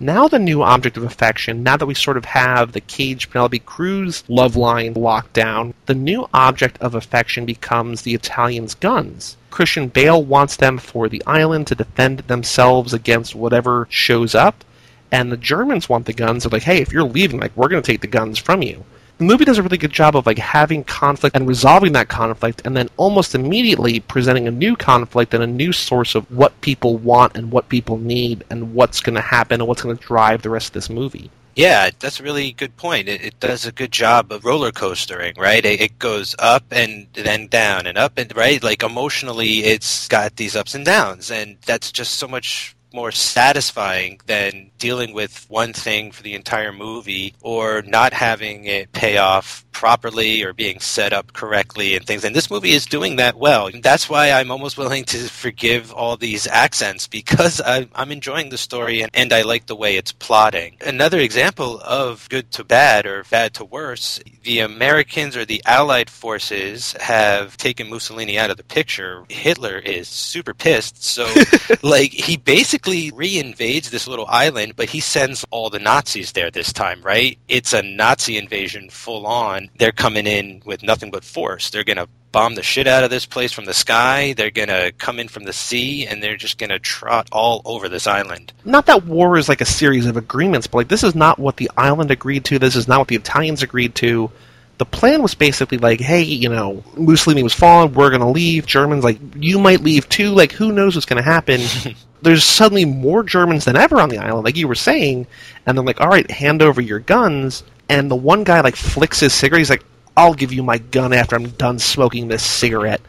now the new object of affection, now that we sort of have the Cage Penelope Cruz love line locked down, the new object of affection becomes the Italians' guns. Christian Bale wants them for the island to defend themselves against whatever shows up, and the Germans want the guns. They're like, hey, if you're leaving, like we're going to take the guns from you the movie does a really good job of like having conflict and resolving that conflict and then almost immediately presenting a new conflict and a new source of what people want and what people need and what's going to happen and what's going to drive the rest of this movie yeah, that's a really good point. It, it, does a good job of roller coastering, right? It, it, goes up and then down and up and right. Like emotionally, it's got these ups and downs, and that's just so much more satisfying than dealing with one thing for the entire movie or not having it pay off properly or being set up correctly and things. And this movie is doing that well. And that's why I'm almost willing to forgive all these accents because I, am enjoying the story and, and I like the way it's plotting. Another example of good to bad or bad to worse, the Americans or the Allied forces have taken Mussolini out of the picture. Hitler is super pissed. So, like, he basically reinvades this little island, but he sends all the Nazis there this time, right? It's a Nazi invasion full on they're coming in with nothing but force. They're going to bomb the shit out of this place from the sky. They're going to come in from the sea, and they're just going to trot all over this island. Not that war is like a series of agreements, but like this is not what the island agreed to. This is not what the Italians agreed to. The plan was basically like, hey, you know, Mussolini was fallen. We're going to leave. Germans, like, you might leave too. Like, who knows what's going to happen? There's suddenly more Germans than ever on the island, like you were saying, and they're like, all right, hand over your guns and the one guy like flicks his cigarette. He's like, "I'll give you my gun after I'm done smoking this cigarette,"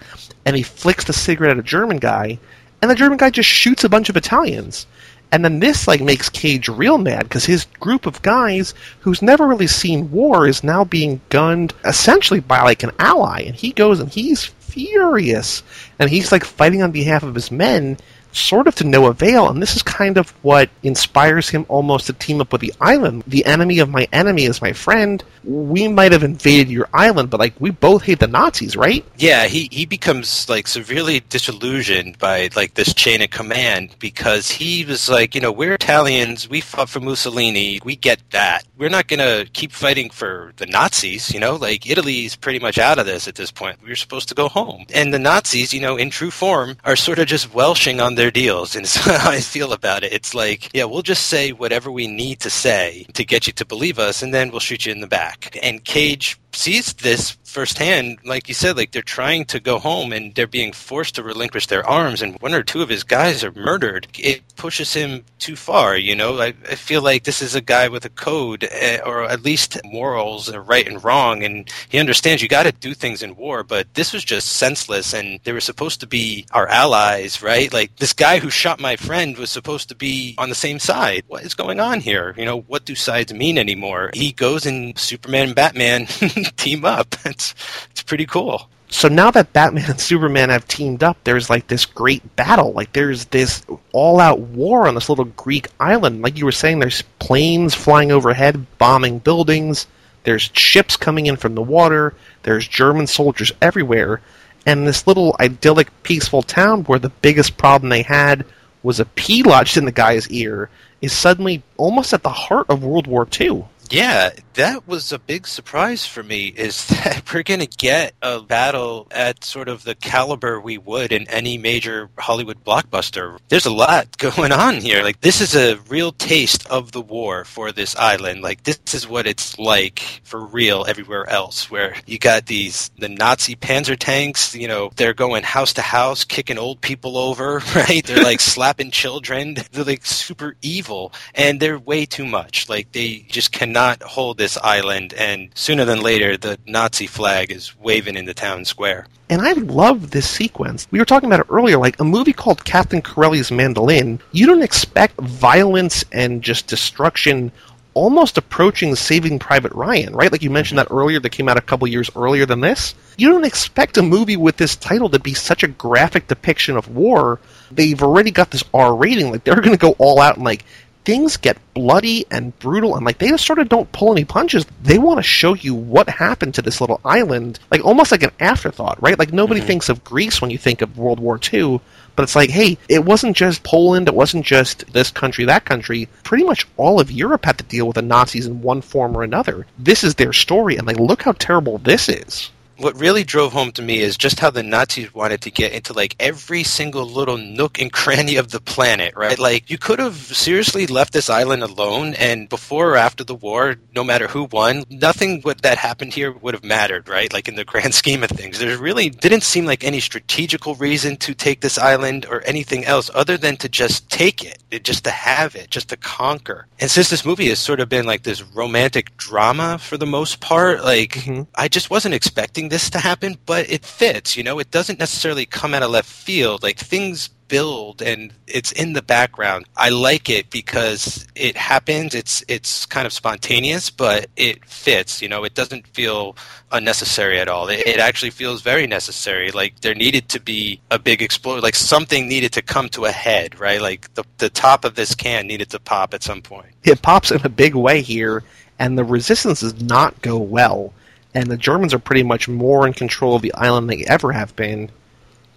and he flicks the cigarette at a German guy, and the German guy just shoots a bunch of Italians. And then this like makes Cage real mad because his group of guys who's never really seen war is now being gunned essentially by like an ally, and he goes and he's furious, and he's like fighting on behalf of his men, sort of to no avail, and this is kind of what inspires him almost to team up with the island. The enemy of my enemy is my friend. We might have invaded your island, but like we both hate the Nazis, right? Yeah, he, he becomes like severely disillusioned by like this chain of command because he was like, you know, we're Italians, we fought for Mussolini, we get that. We're not gonna keep fighting for the Nazis, you know, like Italy's pretty much out of this at this point. We're supposed to go home. And the Nazis, you know, in true form, are sort of just welshing on their deals, and how I feel about it. It's like, yeah, we'll just say whatever we need to say to get you to believe us, and then we'll shoot you in the back. And Cage sees this firsthand, like you said, like they're trying to go home and they're being forced to relinquish their arms, and one or two of his guys are murdered. It pushes him too far, you know. I, I feel like this is a guy with a code, uh, or at least morals, right and wrong, and he understands you got to do things in war, but this was just senseless, and they were supposed to be our allies, right? Like this guy who shot my friend was supposed to be on the same side. What is going on here? You know, what do sides mean anymore? He goes in Superman and Batman team up. It's it's pretty cool. So now that Batman and Superman have teamed up, there's like this great battle. Like there's this all-out war on this little Greek island. Like you were saying, there's planes flying overhead, bombing buildings. There's ships coming in from the water. There's German soldiers everywhere. And this little idyllic, peaceful town where the biggest problem they had was a pea lodged in the guy's ear is suddenly almost at the heart of World War II. Yeah, that was a big surprise for me is that we're going to get a battle at sort of the caliber we would in any major Hollywood blockbuster. There's a lot going on here. Like this is a real taste of the war for this island. Like this is what it's like for real everywhere else where you got these the Nazi panzer tanks, you know, they're going house to house kicking old people over, right? They're like slapping children. They're like super evil and they're way too much. Like they just cannot not hold this island, and sooner than later, the Nazi flag is waving in the town square. And I love this sequence. We were talking about it earlier, like a movie called Captain Corelli's Mandolin. You don't expect violence and just destruction almost approaching Saving Private Ryan, right? Like you mentioned that earlier, that came out a couple years earlier than this. You don't expect a movie with this title to be such a graphic depiction of war. They've already got this R rating. Like they're going to go all out and like things get bloody and brutal and like they just sort of don't pull any punches. They want to show you what happened to this little island, like almost like an afterthought, right? Like nobody mm-hmm. thinks of Greece when you think of World War II, but it's like, hey, it wasn't just Poland, it wasn't just this country, that country. Pretty much all of Europe had to deal with the Nazis in one form or another. This is their story, and like, look how terrible this is what really drove home to me is just how the Nazis wanted to get into like every single little nook and cranny of the planet, right? Like you could have seriously left this island alone and before or after the war, no matter who won, nothing what that happened here would have mattered, right? Like in the grand scheme of things. There really didn't seem like any strategical reason to take this island or anything else other than to just take it, just to have it, just to conquer. And since this movie has sort of been like this romantic drama for the most part, like mm-hmm. I just wasn't expecting this to happen, but it fits. You know, it doesn't necessarily come out of left field. Like things build and it's in the background. I like it because it happens. It's it's kind of spontaneous, but it fits. You know, it doesn't feel unnecessary at all. It, it actually feels very necessary. Like there needed to be a big explosion. Like something needed to come to a head, right? Like the the top of this can needed to pop at some point. It pops in a big way here, and the resistance does not go well and the Germans are pretty much more in control of the island than they ever have been.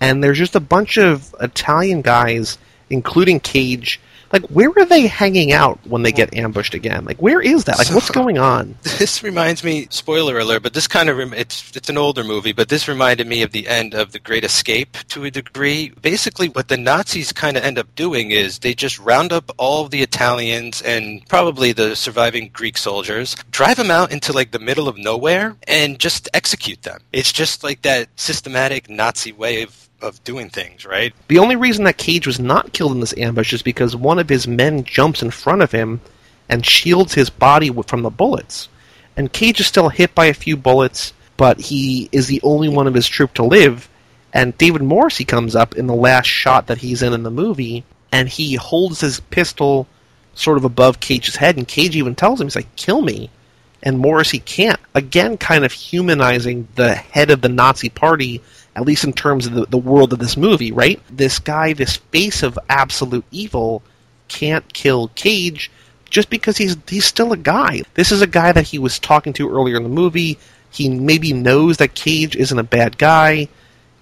And there's just a bunch of Italian guys, including Cage, like where are they hanging out when they get ambushed again? Like where is that? Like what's going on? This reminds me, spoiler alert, but this kind of rem- it's it's an older movie, but this reminded me of the end of The Great Escape to a degree. Basically, what the Nazis kind of end up doing is they just round up all the Italians and probably the surviving Greek soldiers, drive them out into like the middle of nowhere, and just execute them. It's just like that systematic Nazi way of of doing things, right? The only reason that Cage was not killed in this ambush is because one of his men jumps in front of him and shields his body from the bullets. And Cage is still hit by a few bullets, but he is the only one of his troop to live. And David Morrissey comes up in the last shot that he's in in the movie, and he holds his pistol sort of above Cage's head, and Cage even tells him, he's like, kill me. And Morrissey can't. Again, kind of humanizing the head of the Nazi party at least in terms of the, the world of this movie, right? This guy, this face of absolute evil, can't kill Cage just because he's he's still a guy. This is a guy that he was talking to earlier in the movie. He maybe knows that Cage isn't a bad guy,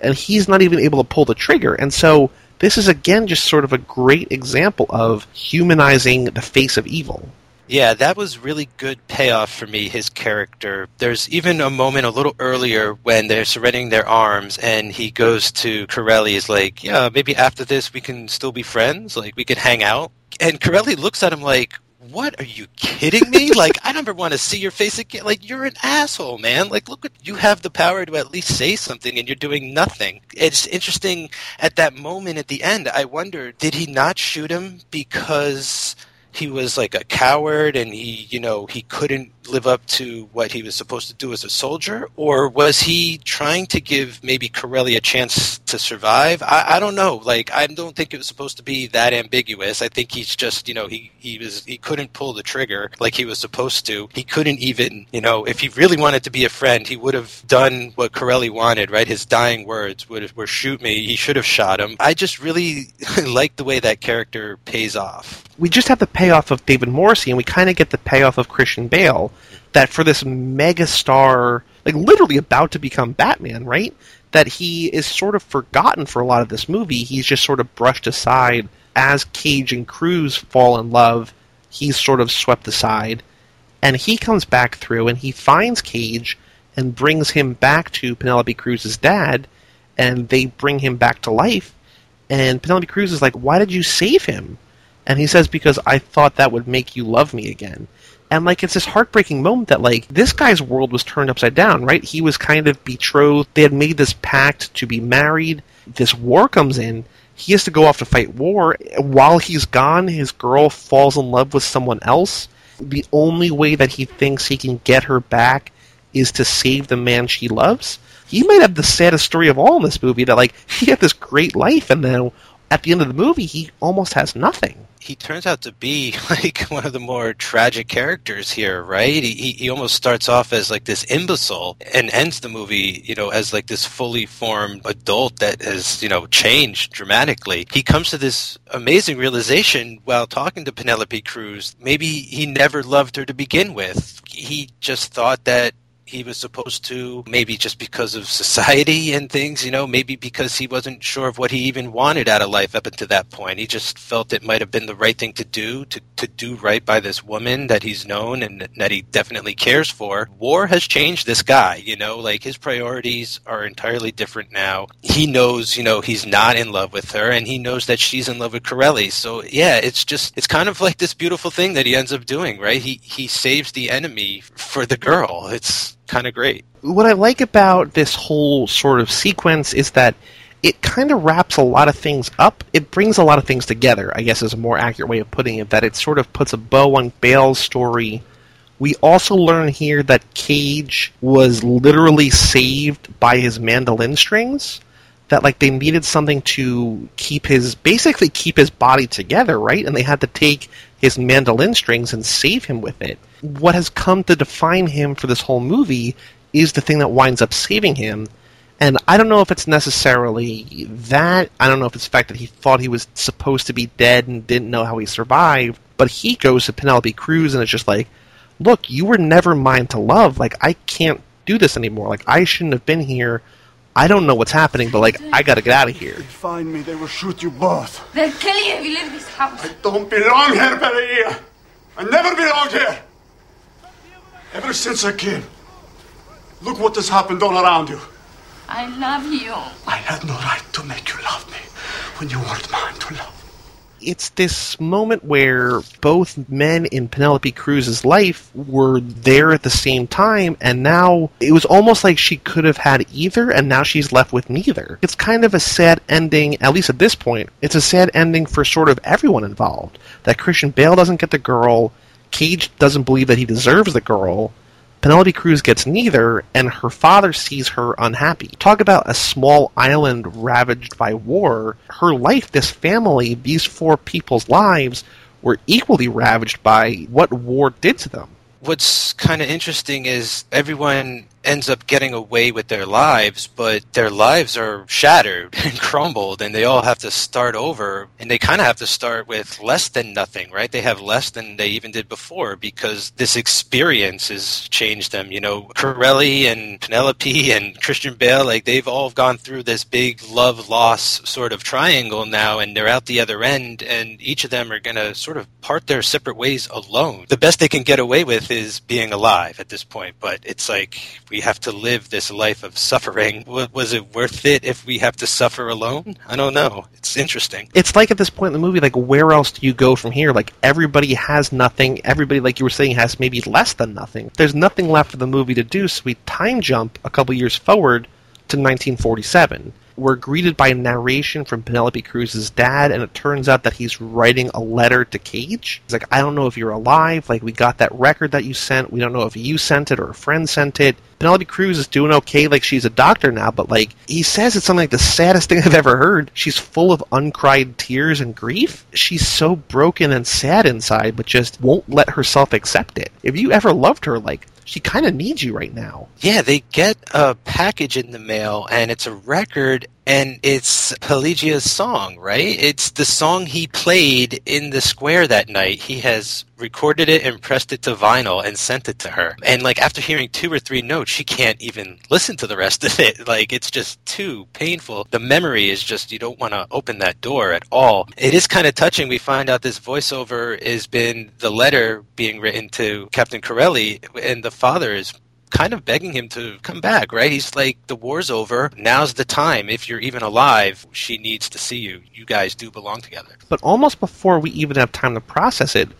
and he's not even able to pull the trigger. And so this is again just sort of a great example of humanizing the face of evil. Yeah, that was really good payoff for me, his character. There's even a moment a little earlier when they're surrendering their arms and he goes to Corelli, is like, Yeah, maybe after this we can still be friends, like we could hang out. And Corelli looks at him like, what are you kidding me? like, I never want to see your face again. Like, you're an asshole, man. Like, look, at, you have the power to at least say something, and you're doing nothing. It's interesting. At that moment, at the end, I wonder, did he not shoot him because he was like a coward and he, you know, he couldn't live up to what he was supposed to do as a soldier? Or was he trying to give maybe Corelli a chance to survive? I, I don't know. Like, I don't think it was supposed to be that ambiguous. I think he's just, you know, he, he was, he couldn't pull the trigger like he was supposed to. He couldn't even, you know, if he really wanted to be a friend, he would have done what Corelli wanted, right? His dying words would have, were shoot me. He should have shot him. I just really like the way that character pays off. We just have the payoff of David Morrissey and we kind of get the payoff of Christian Bale that for this megastar, like literally about to become Batman, right? That he is sort of forgotten for a lot of this movie. He's just sort of brushed aside as Cage and Cruz fall in love. He's sort of swept aside, and he comes back through and he finds Cage and brings him back to Penelope Cruz's dad, and they bring him back to life. And Penelope Cruz is like, "Why did you save him?" And he says, "Because I thought that would make you love me again." And like it's this heartbreaking moment that like this guy's world was turned upside down, right? He was kind of betrothed. They had made this pact to be married. This war comes in. He has to go off to fight war. While he's gone, his girl falls in love with someone else. The only way that he thinks he can get her back is to save the man she loves. He might have the saddest story of all in this movie that like he had this great life and then at the end of the movie, he almost has nothing. he turns out to be like one of the more tragic characters here, right? He, he almost starts off as like this imbecile and ends the movie, you know, as like this fully formed adult that has, you know, changed dramatically. He comes to this amazing realization while talking to Penelope Cruz. Maybe he never loved her to begin with. He just thought that he was supposed to, maybe just because of society and things, you know, maybe because he wasn't sure of what he even wanted out of life up until that point. He just felt it might have been the right thing to do, to, to do right by this woman that he's known and that he definitely cares for. War has changed this guy, you know, like his priorities are entirely different now. He knows, you know, he's not in love with her and he knows that she's in love with Corelli. So yeah, it's just, it's kind of like this beautiful thing that he ends up doing, right? He, he saves the enemy for the girl. It's, kind of great. What I like about this whole sort of sequence is that it kind of wraps a lot of things up. It brings a lot of things together, I guess is a more accurate way of putting it, that it sort of puts a bow on Bale's story. We also learn here that Cage was literally saved by his mandolin strings. That like they needed something to keep his basically keep his body together, right? And they had to take his mandolin strings and save him with it. What has come to define him for this whole movie is the thing that winds up saving him. And I don't know if it's necessarily that. I don't know if it's the fact that he thought he was supposed to be dead and didn't know how he survived. But he goes to Penelope Cruz and it's just like, look, you were never mine to love. Like, I can't do this anymore. Like, I shouldn't have been here. I don't know what's happening, but like, I gotta get out of here. Find me, they will shoot you both. They'll kill you if you leave this house. I don't belong here, Pelagia. I never belonged here. Ever since I came. Look what has happened all around you. I love you. I had no right to make you love me when you weren't mine to love. It's this moment where both men in Penelope Cruz's life were there at the same time, and now it was almost like she could have had either, and now she's left with neither. It's kind of a sad ending, at least at this point. It's a sad ending for sort of everyone involved. That Christian Bale doesn't get the girl, Cage doesn't believe that he deserves the girl, Penelope Cruz gets neither, and her father sees her unhappy. Talk about a small island ravaged by war. Her life, this family, these four people's lives were equally ravaged by what war did to them. What's kind of interesting is everyone ends up getting away with their lives, but their lives are shattered and crumbled, and they all have to start over. And they kind of have to start with less than nothing, right? They have less than they even did before because this experience has changed them. You know, Corelli and Penelope and Christian Bale, like they've all gone through this big love loss sort of triangle now, and they're out the other end, and each of them are going to sort of part their separate ways alone. The best they can get away with is being alive at this point, but it's like we have to live this life of suffering. Was it worth it if we have to suffer alone? I don't know. It's interesting. It's like at this point in the movie, like where else do you go from here? Like everybody has nothing. Everybody, like you were saying, has maybe less than nothing. There's nothing left for the movie to do, so we time jump a couple years forward to 1947. We're greeted by a narration from Penelope Cruz's dad, and it turns out that he's writing a letter to Cage. He's like, I don't know if you're alive. Like, we got that record that you sent. We don't know if you sent it or a friend sent it. Penelope Cruz is doing okay. Like, she's a doctor now, but, like, he says it's something like the saddest thing I've ever heard. She's full of uncried tears and grief. She's so broken and sad inside, but just won't let herself accept it. If you ever loved her, like, she kind of needs you right now. Yeah, they get a package in the mail, and it's a record, and it's Pelagia's song, right? It's the song he played in the square that night. He has recorded it and pressed it to vinyl and sent it to her. And like after hearing two or three notes, she can't even listen to the rest of it. Like it's just too painful. The memory is just you don't want to open that door at all. It is kind of touching. We find out this voiceover has been the letter being written to Captain Corelli, and the father is kind of begging him to come back, right? He's like, the war's over. Now's the time. If you're even alive, she needs to see you. You guys do belong together. But almost before we even have time to process it,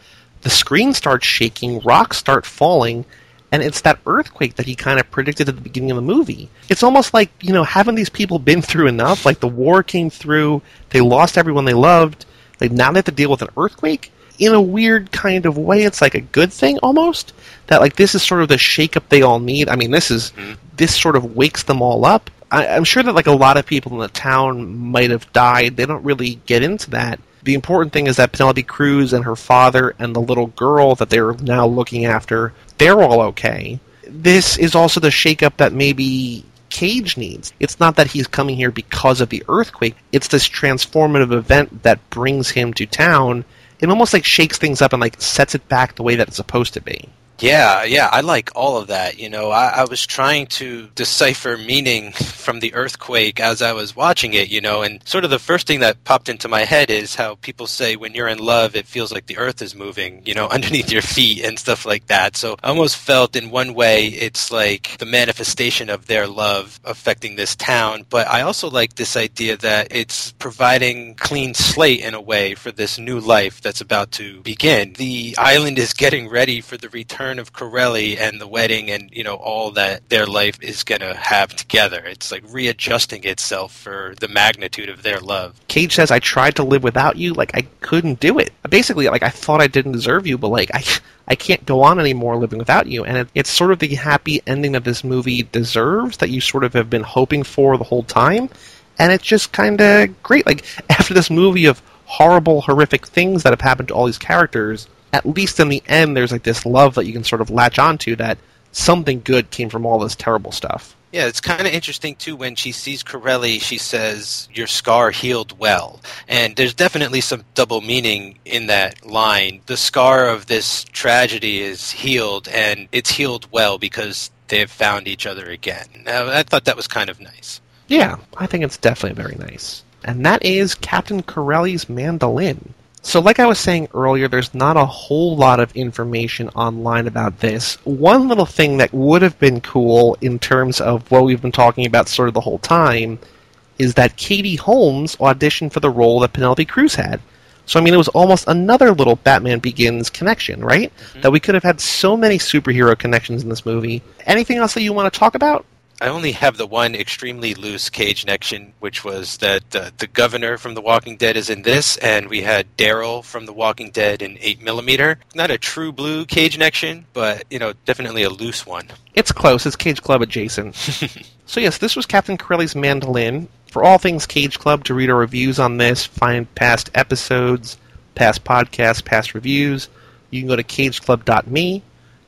the screen starts shaking, rocks start falling, and it's that earthquake that he kind of predicted at the beginning of the movie. It's almost like, you know, haven't these people been through enough? Like the war came through, they lost everyone they loved, like now they have to deal with an earthquake? In a weird kind of way, it's like a good thing almost. That like this is sort of the shakeup they all need. I mean, this is mm-hmm. this sort of wakes them all up. I, I'm sure that like a lot of people in the town might have died. They don't really get into that. The important thing is that Penelope Cruz and her father and the little girl that they're now looking after, they're all okay. This is also the shakeup that maybe Cage needs. It's not that he's coming here because of the earthquake. It's this transformative event that brings him to town. It almost like shakes things up and like sets it back the way that it's supposed to be. Yeah, yeah, I like all of that. You know, I, I, was trying to decipher meaning from the earthquake as I was watching it, you know, and sort of the first thing that popped into my head is how people say when you're in love, it feels like the earth is moving, you know, underneath your feet and stuff like that. So I almost felt in one way it's like the manifestation of their love affecting this town. But I also like this idea that it's providing clean slate in a way for this new life that's about to begin. The island is getting ready for the return return of Corelli and the wedding and you know all that their life is going to have together. It's like readjusting itself for the magnitude of their love. Cage says, "I tried to live without you, like I couldn't do it. Basically, like I thought I didn't deserve you, but like I." I can't go on anymore living without you. And it, it's sort of the happy ending that this movie deserves, that you sort of have been hoping for the whole time. And it's just kind of great. Like, after this movie of horrible, horrific things that have happened to all these characters, at least in the end, there's like this love that you can sort of latch onto that something good came from all this terrible stuff. Yeah, it's kind of interesting too. When she sees Corelli, she says, "Your scar healed well," and there's definitely some double meaning in that line. The scar of this tragedy is healed, and it's healed well because they have found each other again. Now, I thought that was kind of nice. Yeah, I think it's definitely very nice. And that is Captain Corelli's mandolin. So, like I was saying earlier, there's not a whole lot of information online about this. One little thing that would have been cool in terms of what we've been talking about sort of the whole time is that Katie Holmes auditioned for the role that Penelope Cruz had. So, I mean, it was almost another little Batman Begins connection, right? Mm-hmm. That we could have had so many superhero connections in this movie. Anything else that you want to talk about? I only have the one extremely loose cage connection, which was that uh, the governor from The Walking Dead is in this, and we had Daryl from The Walking Dead in 8 millimeter. Not a true blue cage connection, but, you know, definitely a loose one. It's close. It's Cage Club adjacent. so, yes, this was Captain Corelli's Mandolin. For all things Cage Club, to read our reviews on this, find past episodes, past podcasts, past reviews, you can go to cageclub.me.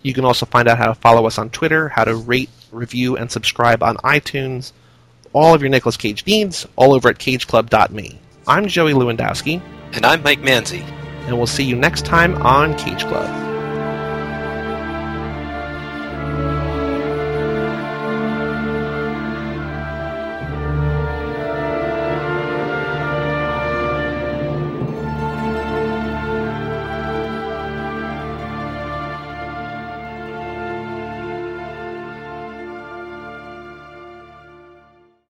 You can also find out how to follow us on Twitter, how to rate review, and subscribe on iTunes. All of your Nicolas Cage needs, all over at cageclub.me. I'm Joey Lewandowski. And I'm Mike Manzi. And we'll see you next time on Cage Club.